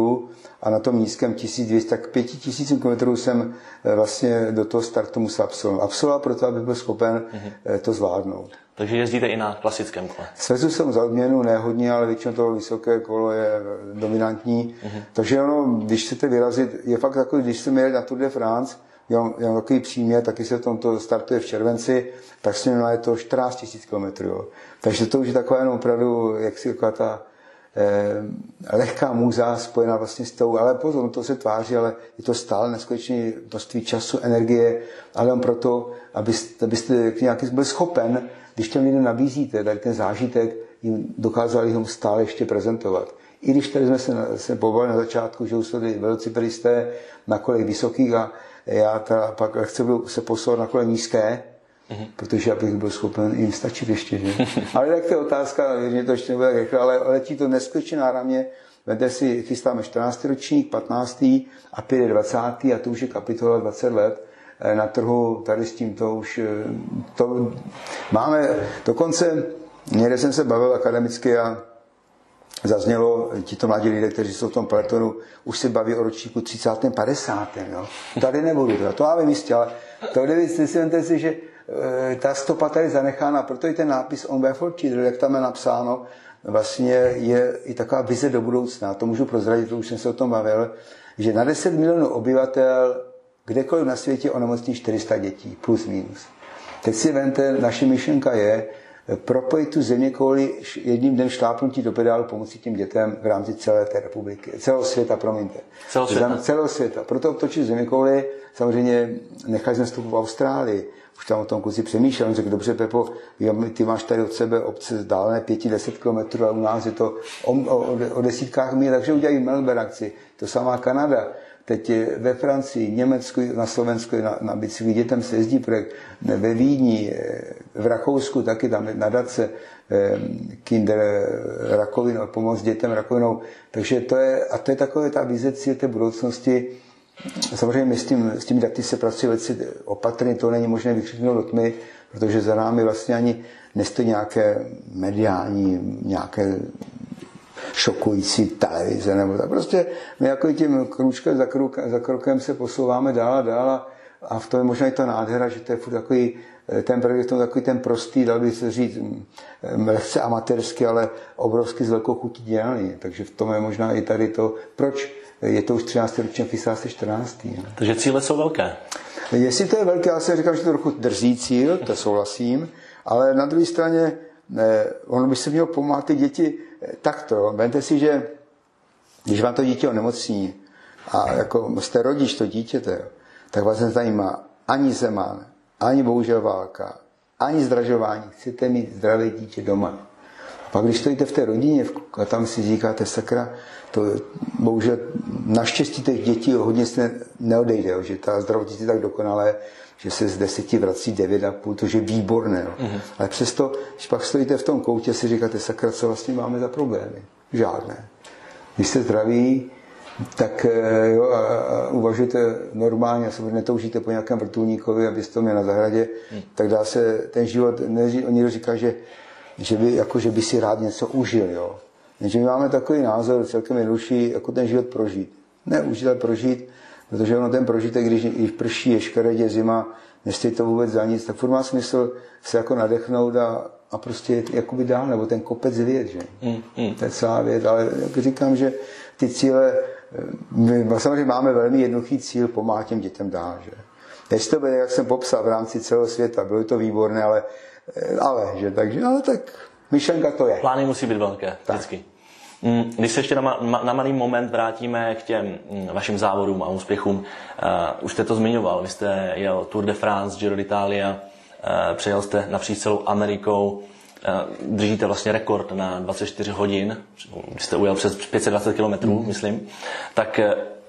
a na tom nízkém 1200, tak 5000 km jsem eh, vlastně do toho startu musel absolvovat. Absolvovat proto, aby byl schopen mm-hmm. to zvládnout. Takže jezdíte i na klasickém kole? Svezu jsem za odměnu, ne hodně, ale většinou to vysoké kolo je dominantní. Mm-hmm. Takže ono, když chcete vyrazit, je fakt takový, když jsem jel na Tour de France, já mám, já mám takový příměr, taky se v tomto startuje v červenci, tak jsem měl je to 14 000 km. Takže to už je taková jenom opravdu, jak si taková ta eh, lehká můza spojená vlastně s tou, ale pozor, to se tváří, ale je to stále neskutečné množství času, energie, ale on proto, abyste, abyste nějaký byl schopen když těm lidem nabízíte tady ten zážitek, jim dokázali ho stále ještě prezentovat. I když tady jsme se, se pobavili na začátku, že už jsou ty velocyklisté na kolech vysokých a já teda pak chci se posouvat na kole nízké, mm-hmm. protože abych byl schopen jim stačit ještě. Že? ale tak to je otázka, věřím, to ještě nebude rychle, ale letí to neskutečně náramně. Vede si, chystáme 14. ročník, 15. a 25. a to už je kapitola 20 let na trhu tady s tímto už eh, to máme. Dokonce někde jsem se bavil akademicky a zaznělo, ti to mladí lidé, kteří jsou v tom peletonu, už se baví o ročníku 30. 50. Jo. Tady nebudu, to, to já vím jistě, ale to jde si vemte si, že e, ta stopa tady zanechána, proto i ten nápis On Barefoot Children, jak tam je napsáno, vlastně je i taková vize do budoucna. To můžu prozradit, to už jsem se o tom bavil, že na 10 milionů obyvatel kdekoliv na světě onemocní 400 dětí, plus minus. Teď si vente, naše myšlenka je, propojit tu země kvůli jedním dnem šlápnutí do pedálu pomocí těm dětem v rámci celé té republiky, celého světa, promiňte. Celého světa. Celého světa. Proto obtočit země kvůli, samozřejmě nechali jsme vstup v Austrálii, už tam o tom kluci přemýšlel, on řekl, dobře Pepo, ty máš tady od sebe obce vzdálené 5-10 km a u nás je to o, o, o desítkách mil, takže udělají Melbourne akci. To samá Kanada. Teď ve Francii, Německu, na Slovensku na, na bicykli dětem se jezdí projekt, ve Vídni, v Rakousku taky tam nadace eh, Kinder rakovinu, pomoc dětem rakovinou. Takže to je, a to je takové ta vize té budoucnosti. Samozřejmě s, tím, s těmi daty se pracuje velice opatrně, to není možné vykřiknout do tmy, protože za námi vlastně ani nestojí nějaké mediální, nějaké šokující televize nebo tak. Prostě my jako tím kručkem za, kruk, za krokem se posouváme dál a dál a, v tom je možná i ta nádhera, že to je furt takový eh, ten projekt je takový ten prostý, dal by se říct mm, lehce amatérsky, ale obrovský s velkou chutí dělný. Takže v tom je možná i tady to, proč je to už 13. ročně, chystá se 14. Ne? Takže cíle jsou velké. Jestli to je velké, já jsem říkal, že to je trochu drzí cíl, to souhlasím, ale na druhé straně ono by se mělo pomáhat ty děti takto, vemte si, že když vám to dítě onemocní a jako jste rodič to dítěte, tak vás nezajímá ani zeman, ani bohužel válka, ani zdražování. Chcete mít zdravé dítě doma. A pak když stojíte v té rodině a tam si říkáte, sakra, to bohužel naštěstí těch dětí hodně se neodejde, že ta zdravotnictví tak dokonalé, že se z deseti vrací devět a půl, to je výborné. Jo. Mm-hmm. Ale přesto, když pak stojíte v tom koutě, si říkáte, sakra, co vlastně máme za problémy? Žádné. Když jste zdraví, tak eh, jo, a, a uvažujete normálně, a netoužíte po nějakém vrtulníkovi, abyste to měl na zahradě, mm. tak dá se ten život, někdo říká, že, že, by, jako, že by si rád něco užil. Jo. Jenže my máme takový názor celkem jednodušší, jako ten život prožít. Ne užít, ale prožít Protože ono ten prožitek, když, když prší, je škaredě zima, nestojí to vůbec za nic, tak furt má smysl se jako nadechnout a, a prostě jakoby dál, nebo ten kopec věd, že? Mm, mm. To je celá věc, ale jak říkám, že ty cíle, my samozřejmě máme velmi jednoduchý cíl pomáhat těm dětem dál, že? Teď to bude, jak jsem popsal, v rámci celého světa, bylo to výborné, ale, ale, že, takže, ale tak myšlenka to je. Plány musí být velké, tak. vždycky. Mm, když se ještě na, na malý moment vrátíme k těm mm, vašim závodům a úspěchům, uh, už jste to zmiňoval, vy jste jel Tour de France, Giro d'Italia, uh, přejel jste napříč celou Amerikou, uh, držíte vlastně rekord na 24 hodin, jste ujel přes 520 km, mm. myslím, tak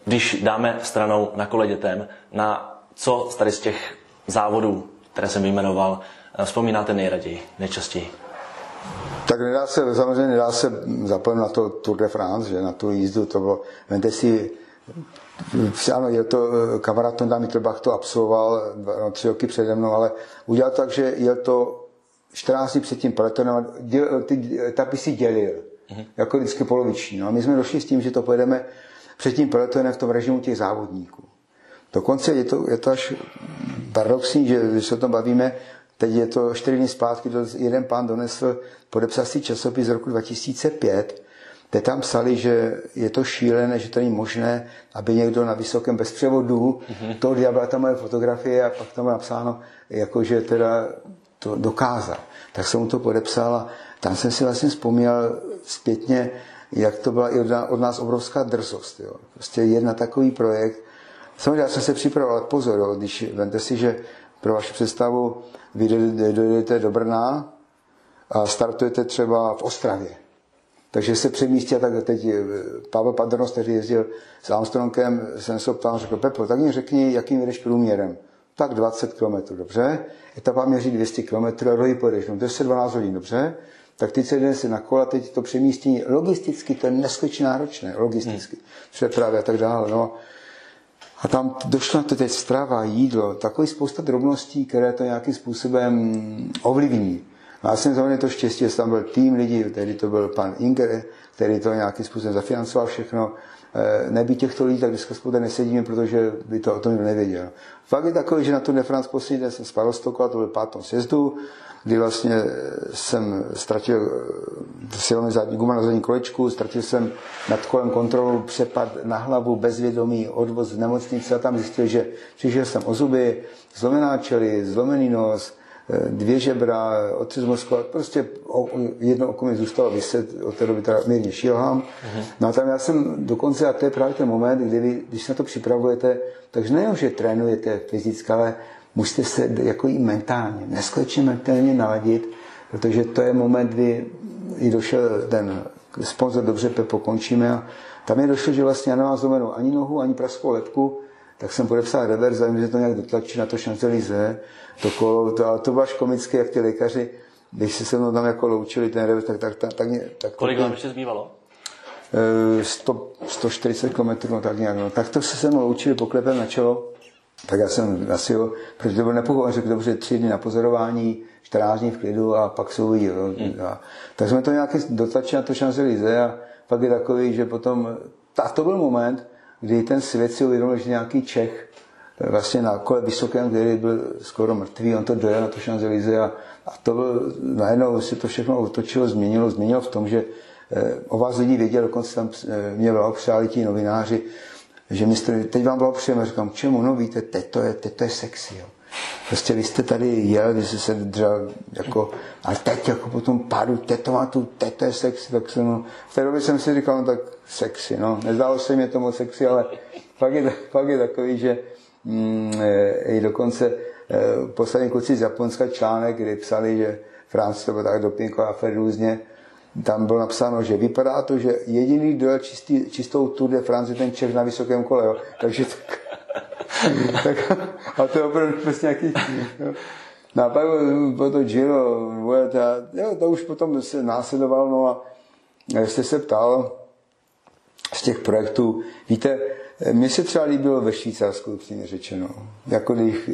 když dáme stranou na kole dětem, na co z tady z těch závodů, které jsem vyjmenoval, vzpomínáte nejraději, nejčastěji? Tak nedá se, samozřejmě nedá se zapomenout na to Tour de France, že na tu jízdu to bylo, vemte si, ano, je to, kamarád Tonda Mittelbach to absolvoval no, tři roky přede mnou, ale udělal tak, že jel to 14 dní před tím peletonem děl, ty etapy si dělil, mm-hmm. jako vždycky poloviční. No a my jsme došli s tím, že to pojedeme před tím peletonem v tom režimu těch závodníků. Dokonce je to, je to až paradoxní, že když se o tom bavíme, Teď je to čtyři dny zpátky, jeden pán donesl podepsací časopis z roku 2005, kde tam psali, že je to šílené, že to není možné, aby někdo na vysokém bezpřevodu mm-hmm. toho diabla, tam moje fotografie a pak tam je napsáno, jakože teda to dokázal. Tak jsem mu to podepsal a tam jsem si vlastně vzpomněl zpětně, jak to byla i od nás obrovská drzost. Jo. Prostě jedna takový projekt. Samozřejmě já jsem se připravoval, pozor, jo, když vemte si, že pro vaši představu, vy dojedete do Brna a startujete třeba v Ostravě. Takže se přemístí a tak teď eh, Pavel Padrnos, který jezdil s Armstrongem, jsem se ptal, řekl, Pepo, tak mi řekni, jakým jdeš průměrem. Tak 20 km, dobře. Etapa měří 200 km a druhý pojedeš, no to je 12 hodin, dobře. Tak ty se si na kola, teď to přemístění, logisticky to je neskutečně náročné, logisticky, hmm. přepravy a tak dále. No. A tam došlo na to teď strava, jídlo, takový spousta drobností, které to nějakým způsobem ovlivní. A já jsem za to štěstí, že tam byl tým lidí, který to byl pan Inger, který to nějakým způsobem zafinancoval všechno. Eh, Neby těchto lidí, tak dneska spolu nesedíme, protože by to o tom nevěděl. Fakt je takový, že na Tour de France poslední den jsem z Parostoku, to byl pátom sjezdu, kdy vlastně jsem ztratil eh, silný zadní, guma na zadní kolečku, ztratil jsem nad kolem kontrolu, přepad na hlavu, bezvědomí, odvoz z nemocnice a tam zjistil, že přišel jsem o zuby, zlomená čeli, zlomený nos, eh, dvě žebra, otřes mozku, prostě jedno oko mi zůstalo vyset, od té doby teda mírně šilhám. Uh-huh. No a tam já jsem dokonce, a to je právě ten moment, kdy vy, když se na to připravujete, takže nejenom, že trénujete fyzicky, ale musíte se jako i mentálně, neskutečně mentálně naladit, protože to je moment, kdy i došel ten sponzor, dobře, Pepo, končíme a tam je došlo, že vlastně já nemám zlomenou ani nohu, ani praskou lepku, tak jsem podepsal reverz, že to nějak dotlačí na to šancelize, to kolo, to, ale to bylo až komické, jak ty lékaři, když se se mnou tam jako loučili ten reverz, tak, tak, tak, tak, tak Kolik vám ještě zbývalo? 100, 140 km, no tak nějak. No. Tak to se se mnou loučili, poklepem na čelo. Tak já jsem asi jo, protože to byl nepochopil, řekl, dobře, tři dny na pozorování, 14 dní v klidu a pak se uvidí. Hmm. tak jsme to nějaký dotlačili na to šanzelize a pak je takový, že potom, a to byl moment, kdy ten svět si uvědomil, že nějaký Čech vlastně na kole vysokém, který byl skoro mrtvý, on to dojel na to šanzelize a, a to byl, najednou si to všechno otočilo, změnilo, změnilo v tom, že eh, o vás lidi věděl, dokonce tam eh, mě přáli ti novináři, že mistr, teď vám bylo příjemné, říkám, čemu, no víte, teď to je, teď to je sexy, jo. Prostě vy jste tady jel, vy jste se držel jako, ale teď jako po tom pádu, teď to má tu, teď to je sexy, tak jsem, no, v té době jsem si říkal, no tak sexy, no, nezdálo se mi to moc sexy, ale fakt je, fakt je takový, že i dokonce e, poslední kluci z Japonska článek, kdy psali, že Francie to bylo tak dopingová afer různě, tam bylo napsáno, že vypadá to, že jediný, kdo čistý, čistou Tour de France, je ten Čech na vysokém kole. Jo. Takže tak, tak, a to je opravdu prostě nějaký... Jo. No a pak bylo to Giro, Vuelta, jo, to už potom se následovalo, no a jste se ptal z těch projektů, víte, mně se třeba líbilo ve Švýcarsku, upřímně řečeno. Jako když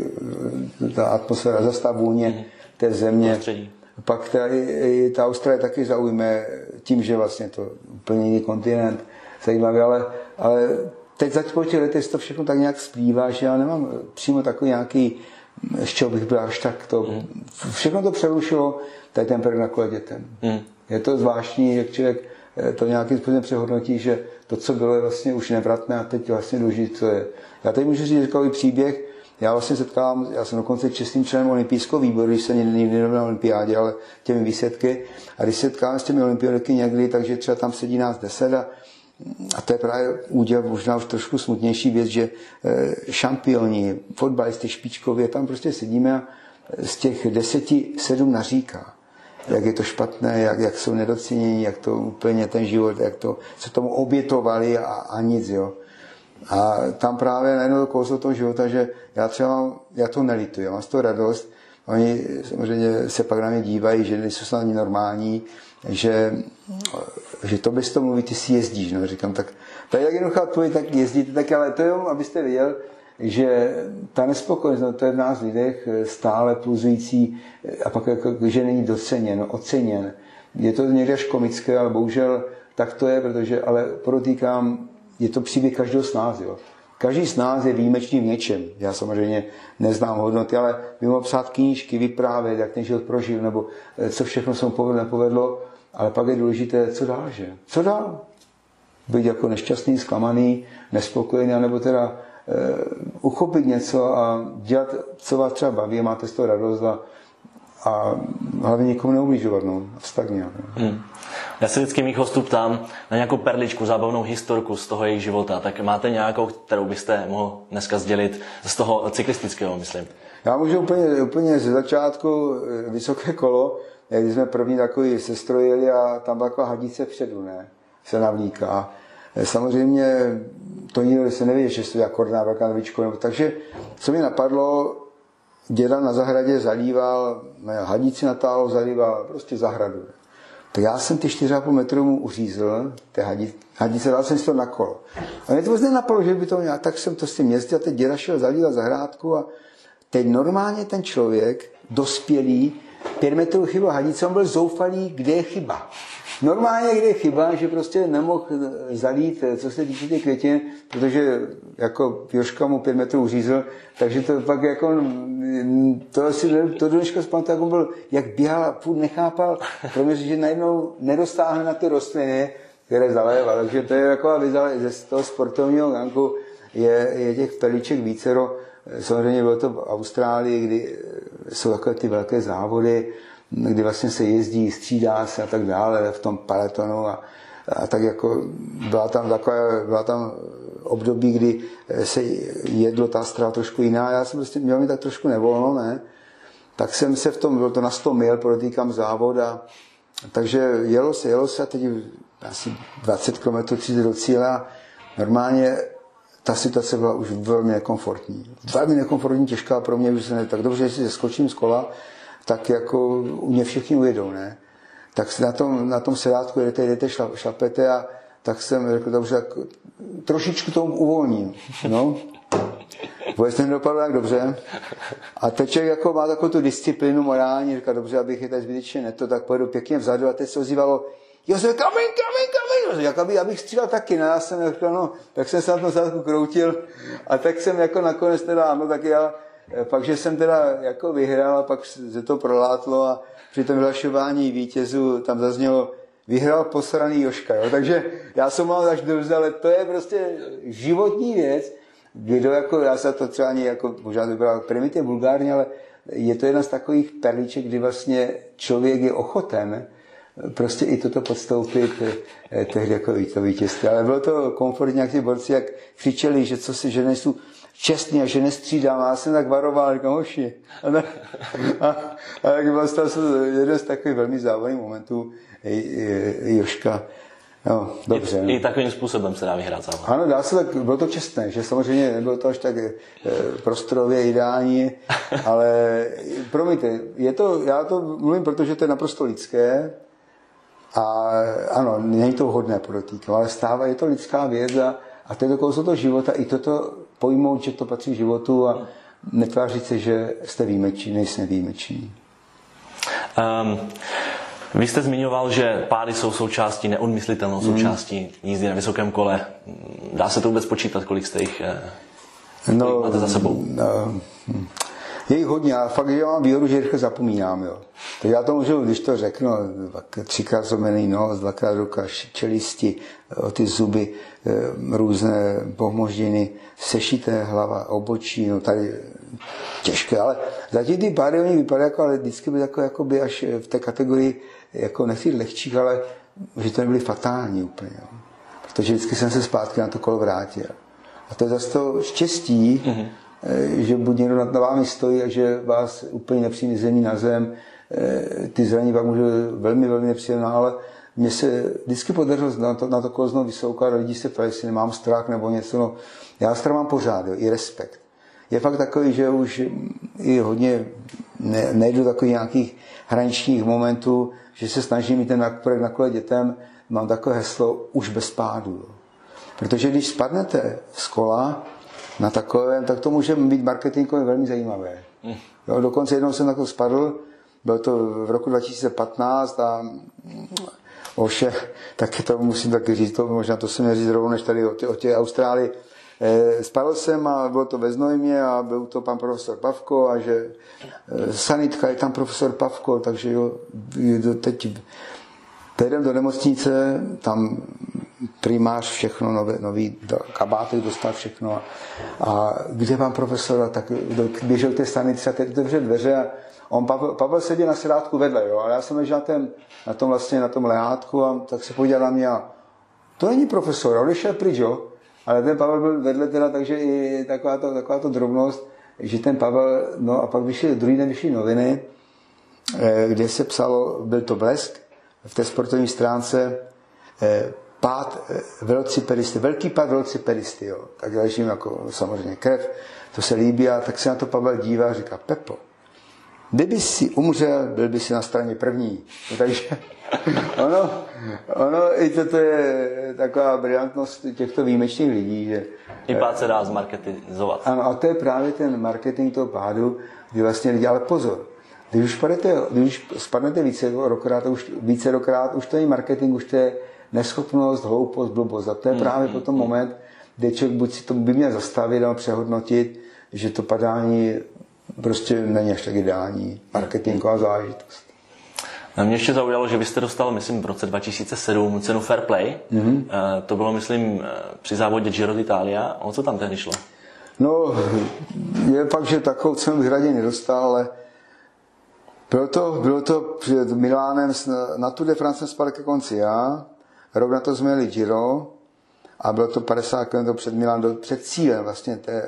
ta atmosféra, zase vůně té země. Prostředí pak ta, i, ta Austrálie taky zaujme tím, že vlastně to úplně jiný kontinent, zajímavý, ale, ale teď za po těch letech to všechno tak nějak splývá, že já nemám přímo takový nějaký, z čeho bych byl až tak to, mm. všechno to přerušilo, tady ten projekt na kole dětem. Mm. Je to zvláštní, jak člověk eh, to nějakým způsobem přehodnotí, že to, co bylo, vlastně už nevratné a teď vlastně důležité, co je. Já teď můžu říct takový příběh, já vlastně setkám, já jsem dokonce čestným členem olympijského výboru, když se nikdy na olympiádě, ale těmi výsledky. A když se s těmi olympioniky někdy, takže třeba tam sedí nás deset a, a to je právě úděl, možná už trošku smutnější věc, že e, šampioni, fotbalisti špičkově, tam prostě sedíme a z těch deseti sedm naříká jak je to špatné, jak, jak jsou nedocenění, jak to úplně ten život, jak to se tomu obětovali a, a nic, jo. A tam právě najednou kouzlo toho života, že já třeba, já to nelituji, já mám z toho radost. Oni samozřejmě se pak na mě dívají, že nejsou snad normální, že, že to bez toho mluví, ty si jezdíš. No. Říkám, tak to je tak jednoduchá odpověď, tak jezdíte, tak ale to jenom, abyste viděl, že ta nespokojenost, no, to je v nás lidech stále pluzující a pak jako, že není doceněn, oceněn. Je to někdy až komické, ale bohužel tak to je, protože, ale podotýkám, je to příběh každého z nás. Jo. Každý z nás je výjimečný v něčem. Já samozřejmě neznám hodnoty, ale my mohl psát knížky, vyprávět, jak ten život prožil, nebo eh, co všechno se mu povedlo, nepovedlo, ale pak je důležité, co dál, že? Co dál? Být jako nešťastný, zklamaný, nespokojený, nebo teda uchopit něco a dělat, co vás třeba baví, máte z toho radost a, a hlavně nikomu neublížovat, no, tak nějak. No. Hmm. Já se vždycky mých hostů ptám na nějakou perličku, zábavnou historku z toho jejich života. Tak máte nějakou, kterou byste mohl dneska sdělit z toho cyklistického, myslím? Já můžu úplně, úplně ze začátku eh, vysoké kolo, když jsme první takový sestrojili a tam byla taková hadice předu, ne? Se navlíká. Samozřejmě to nikdo se neví, že to je akorná velká novičko. Takže co mi napadlo, děda na zahradě zalíval, hadici natálo, zalíval prostě zahradu. Tak já jsem ty 4,5 metru mu uřízl, té hadice, hadice, dal jsem si to na kolo. A mě to vůbec nenapadlo, že by to měl, tak jsem to s tím jezdil teď děda šel zadívat zahrádku a teď normálně ten člověk, dospělý, pět metrů chyba hadice, on byl zoufalý, kde je chyba. Normálně, kde je chyba, že prostě nemohl zalít, co se týče těch květin, protože jako Joška mu pět metrů uřízl, takže to pak jako, to asi, to dneška zpamatuju, jak on byl, jak běhal, furt nechápal, pro mě, že najednou nedostáhne na ty rostliny, které zaléval. Takže to je jako viza ze toho sportovního ganku, je, je těch pelíček vícero. Samozřejmě bylo to v Austrálii, kdy jsou takové ty velké závody, kdy vlastně se jezdí, střídá se a tak dále v tom paletonu a, a tak jako byla tam taková, byla tam období, kdy se jedlo ta strava trošku jiná. Já jsem prostě měl mi tak trošku nevolno, ne? Tak jsem se v tom, bylo to na 100 mil, podotýkám závod a takže jelo se, jelo se a teď asi 20 km přijde do cíle a normálně ta situace byla už velmi nekomfortní. Velmi nekomfortní, těžká pro mě, už se ne tak dobře, jestli skočím z kola, tak jako u mě všichni ujedou, ne? Tak na tom, na tom sedátku jedete, jedete, šlapete a tak jsem řekl, dobře, tak trošičku tomu uvolním, no. Vůbec ten dopadl tak dobře. A teď člověk jako má takovou tu disciplínu morální, říká, dobře, abych je tady zbytečně neto, tak pojedu pěkně vzadu a teď se ozývalo, Jo, jsem kamen, kamen. Jak aby, abych střílel taky, no já jsem řekl, no, tak jsem se na tom zadku kroutil a tak jsem jako nakonec teda, no tak já, pak, že jsem teda jako vyhrál a pak se to prolátlo a při tom vyhlašování vítězů tam zaznělo, vyhrál posraný Joška, jo? takže já jsem mal až dobře, ale to je prostě životní věc, kdo jako, já se to třeba ani jako, možná to byla primitivně vulgárně, ale je to jedna z takových perliček, kdy vlastně člověk je ochoten prostě i toto podstoupit eh, tehdy jako to vítězství. Ale bylo to komfortní, jak ty borci, jak křičeli, že co si, že nejsou čestný a že nestřídám. A já jsem tak varoval, říkám, hoši. A, tak, a, a tak vlastně jeden z takových velmi závodných momentů Joška. No, dobře. I, I takovým způsobem se dá vyhrát závod. Ano, dá se tak, bylo to čestné, že samozřejmě nebylo to až tak e, prostorově ideální, ale promiňte, je to, já to mluvím, protože to je naprosto lidské, a ano, není to vhodné podotýkat, ale stává, je to lidská věc a, a to je to kouzlo toho života. I toto pojmout, že to patří životu a netvářit se, že jste výjimeční, nejsme výjimeční. Um, vy jste zmiňoval, že pády jsou součástí, neodmyslitelnou hmm. součástí jízdy na vysokém kole. Dá se to vůbec počítat, kolik jste jich eh, no, máte za sebou? No, je jich hodně a fakt, že mám výhodu, že rychle zapomínám. Jo. Tak já to můžu, když to řeknu, třikrát zlomený nos, dvakrát ruka, čelisti, ty zuby, eh, různé pohmoždiny, sešité hlava, obočí, no tady těžké, ale zatím ty páry oni vypadají jako, ale vždycky byly jako, jako by až v té kategorii, jako nechci lehčích, ale že to nebyly fatální úplně. Jo. Protože vždycky jsem se zpátky na to kolo vrátil. A to je zase to štěstí, mm-hmm že buď někdo nad vámi stojí a že vás úplně nepřijme zemí na zem. Eh, ty zraní pak může velmi, velmi nepříjemná, ale mně se vždycky podařilo na to, na to kozno vysoukat a lidi se ptají, jestli nemám strach nebo něco. No, já strach mám pořád, jo, i respekt. Je fakt takový, že už i hodně ne, nejdu takových nějakých hraničních momentů, že se snažím mít ten projekt na kole dětem, mám takové heslo už bez pádu. Jo. Protože když spadnete z kola, na takovém, tak to může být marketingově velmi zajímavé. Mm. Jo, dokonce jednou jsem na to spadl, bylo to v roku 2015 a oše, taky to musím taky říct, to, možná to jsem neříct rovnou, než tady o, tě, o tě Austrálii. E, spadl jsem a bylo to ve Znojmě a byl to pan profesor Pavko a že e, sanitka je tam profesor Pavko, takže jo, teď Jdem do nemocnice, tam primář všechno, nové, nový kabáty dostal všechno. A kde mám profesora, tak běžel k té stanici a teď otevře dveře a on, Pavel, Pavel seděl na sedátku vedle, jo, ale já jsem ležel na, ten, na tom vlastně, na tom lehátku a tak se podíval na mě a to není profesor, on šel pryč, jo. Ale ten Pavel byl vedle teda, takže i taková to, taková to drobnost, že ten Pavel, no a pak vyšly, druhý den vyšly noviny, eh, kde se psalo, byl to blesk, v té sportovní stránce eh, pád eh, velociperisty, velký pád velociperisty, jo. Tak ležím jako samozřejmě krev, to se líbí a tak se na to Pavel dívá a říká, Pepo, kdyby si umřel, byl by si na straně první. No, takže ono, ono, i toto je taková brilantnost těchto výjimečných lidí, že i pád se dá zmarketizovat. Ano, a to je právě ten marketing toho pádu, kdy vlastně lidi, ale pozor, Když už spadnete, když už spadnete více rokrát, už, více rokrát, už to je marketing, už to je neschopnost, hloupost, blbost. A to je mm, právě mm, potom mm. moment, kde člověk buď si to by měl zastavit a přehodnotit, že to padání prostě není až tak ideální marketingová záležitost. Mě ještě zaujalo, že vy jste dostal, myslím, v roce 2007 cenu Fair Play. Mm-hmm. To bylo, myslím, při závodě Giro d'Italia. O co tam tehdy šlo? No, je fakt, že takovou cenu bych raději nedostal, ale bylo to, bylo to před Milánem, na Tour de France spadl ke konci já, rok na to jsme jeli Giro a bylo to 50 km před Milán, před cílem vlastně, té,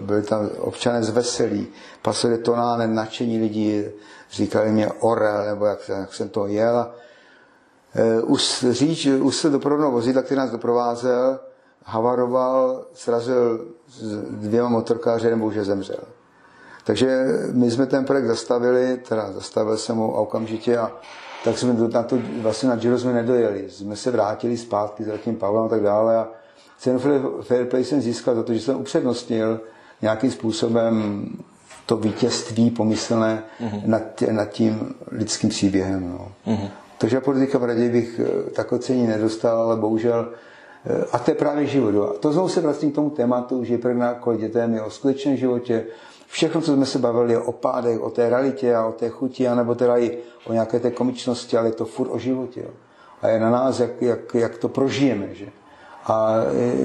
byli tam občané z Veselí, pasovali tonánem, nadšení lidí, říkali mě Orel, nebo jak, jak jsem to jel. Us, e, říč, us se doprovodného vozidla, který nás doprovázel, havaroval, srazil s dvěma motorkáři, nebo už zemřel. Takže my jsme ten projekt zastavili, teda zastavil jsem ho okamžitě a tak jsme na to, vlastně na Giro jsme nedojeli. Jsme se vrátili zpátky za tím Pavlem a tak dále a cenu Fair Play jsem získal za to, že jsem upřednostnil nějakým způsobem to vítězství pomyslné mm-hmm. nad, nad tím lidským příběhem. No. Mm-hmm. Takže politika v raději bych eh, takové cení nedostal, ale bohužel eh, a to je právě život. A to znovu se vracím k tomu tématu, že prvná kolem dětem je o skutečném životě. Všechno, co jsme se bavili, o pádech, o té realitě a o té chuti, anebo teda i o nějaké té komičnosti, ale je to furt o životě. Jo. A je na nás, jak, jak, jak to prožijeme. Že? A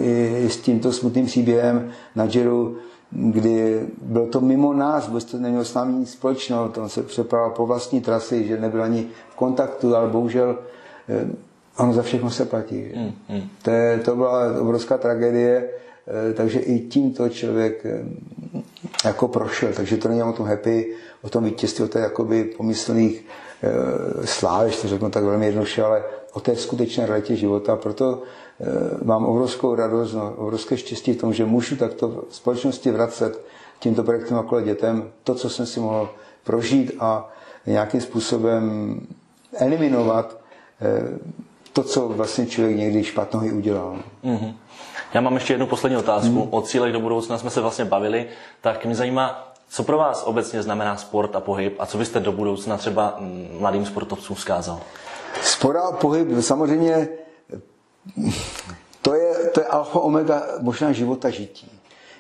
i, i s tímto smutným příběhem na Jiru kdy bylo to mimo nás, vůbec to nemělo s námi nic společného, to se přepravil po vlastní trasy, že nebyl ani v kontaktu, ale bohužel eh, ono za všechno se platí. Mm, mm. To, je, to byla obrovská tragédie, eh, takže i tímto člověk eh, jako prošel, takže to není o tom happy, o tom vítězství, o té jakoby pomyslných slávě, to řeknu tak velmi jednoduše, ale o té skutečné realitě života. Proto Eh, mám obrovskou radost, no, obrovské štěstí v tom, že můžu takto v společnosti vracet tímto projektem okolo dětem to, co jsem si mohl prožít a nějakým způsobem eliminovat eh, to, co vlastně člověk někdy špatného i udělal. Mm-hmm. Já mám ještě jednu poslední otázku. Mm. O cílech do budoucna jsme se vlastně bavili. Tak mě zajímá, co pro vás obecně znamená sport a pohyb a co byste do budoucna třeba mm, mladým sportovcům vzkázal? Sport a pohyb samozřejmě to je, to je alfa omega možná života žití.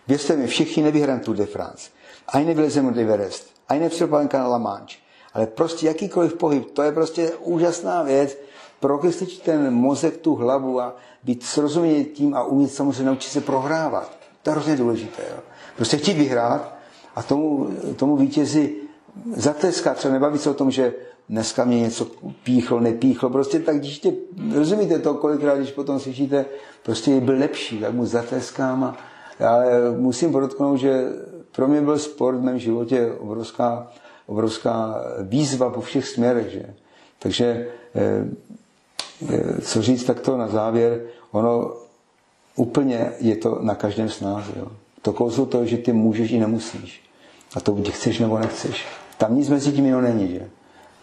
Věřte mi, všichni nevyhrajeme Tour de France. Ani nevylezeme do Everest. Ani nepřepadneme na La Manche. Ale prostě jakýkoliv pohyb, to je prostě úžasná věc. Prokysličit ten mozek, tu hlavu a být srozuměný tím a umět samozřejmě naučit se prohrávat. To je hrozně důležité. Jo. Prostě chtít vyhrát a tomu, tomu vítězi zatleskat. Třeba nebavit se o tom, že dneska mě něco píchlo, nepíchlo, prostě tak když tě, rozumíte to, kolikrát, když potom slyšíte, prostě byl lepší, tak mu zatleskám a ale musím podotknout, že pro mě byl sport v mém životě obrovská, obrovská výzva po všech směrech, že? Takže eh, co říct takto na závěr, ono úplně je to na každém z nás. Jo? To kouzlo to, že ty můžeš i nemusíš. A to buď chceš nebo nechceš. Tam nic mezi tím jiného není. Že?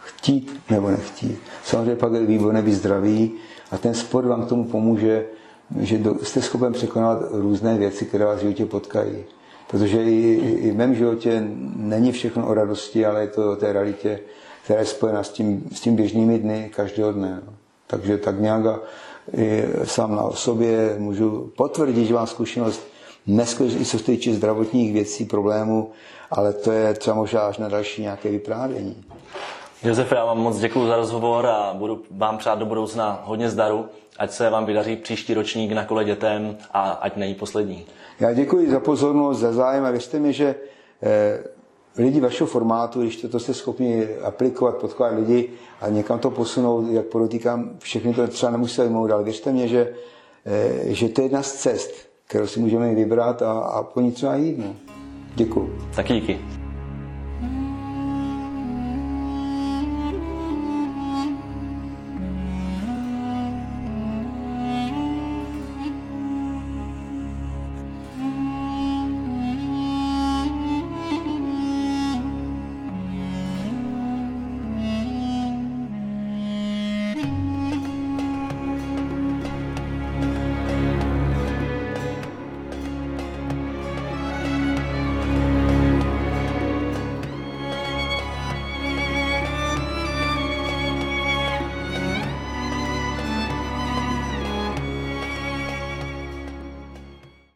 chtít nebo nechtít. Samozřejmě pak je výborné být zdravý a ten sport vám k tomu pomůže, že jste schopen překonat různé věci, které vás v životě potkají. Protože i, i v mém životě není všechno o radosti, ale je to o té realitě, která je spojena s tím, s tím běžnými dny každého dne. No. Takže tak nějak a i sám na sobě můžu potvrdit, že mám zkušenost neskutečně, co se týče zdravotních věcí, problémů, ale to je třeba možná až na další nějaké vyprávění. Josef, já vám moc děkuji za rozhovor a budu vám přát do budoucna hodně zdaru, ať se vám vydaří příští ročník na kole dětem a ať není poslední. Já děkuji za pozornost, za zájem a věřte mi, že eh, lidi vašeho formátu, když to, to jste schopni aplikovat, podkládat lidi a někam to posunout, jak podotýkám, všechny to třeba nemusí jmout, ale věřte mi, že, eh, že to je jedna z cest, kterou si můžeme vybrat a, a po ní třeba jít. No. Děkuji. Taky díky.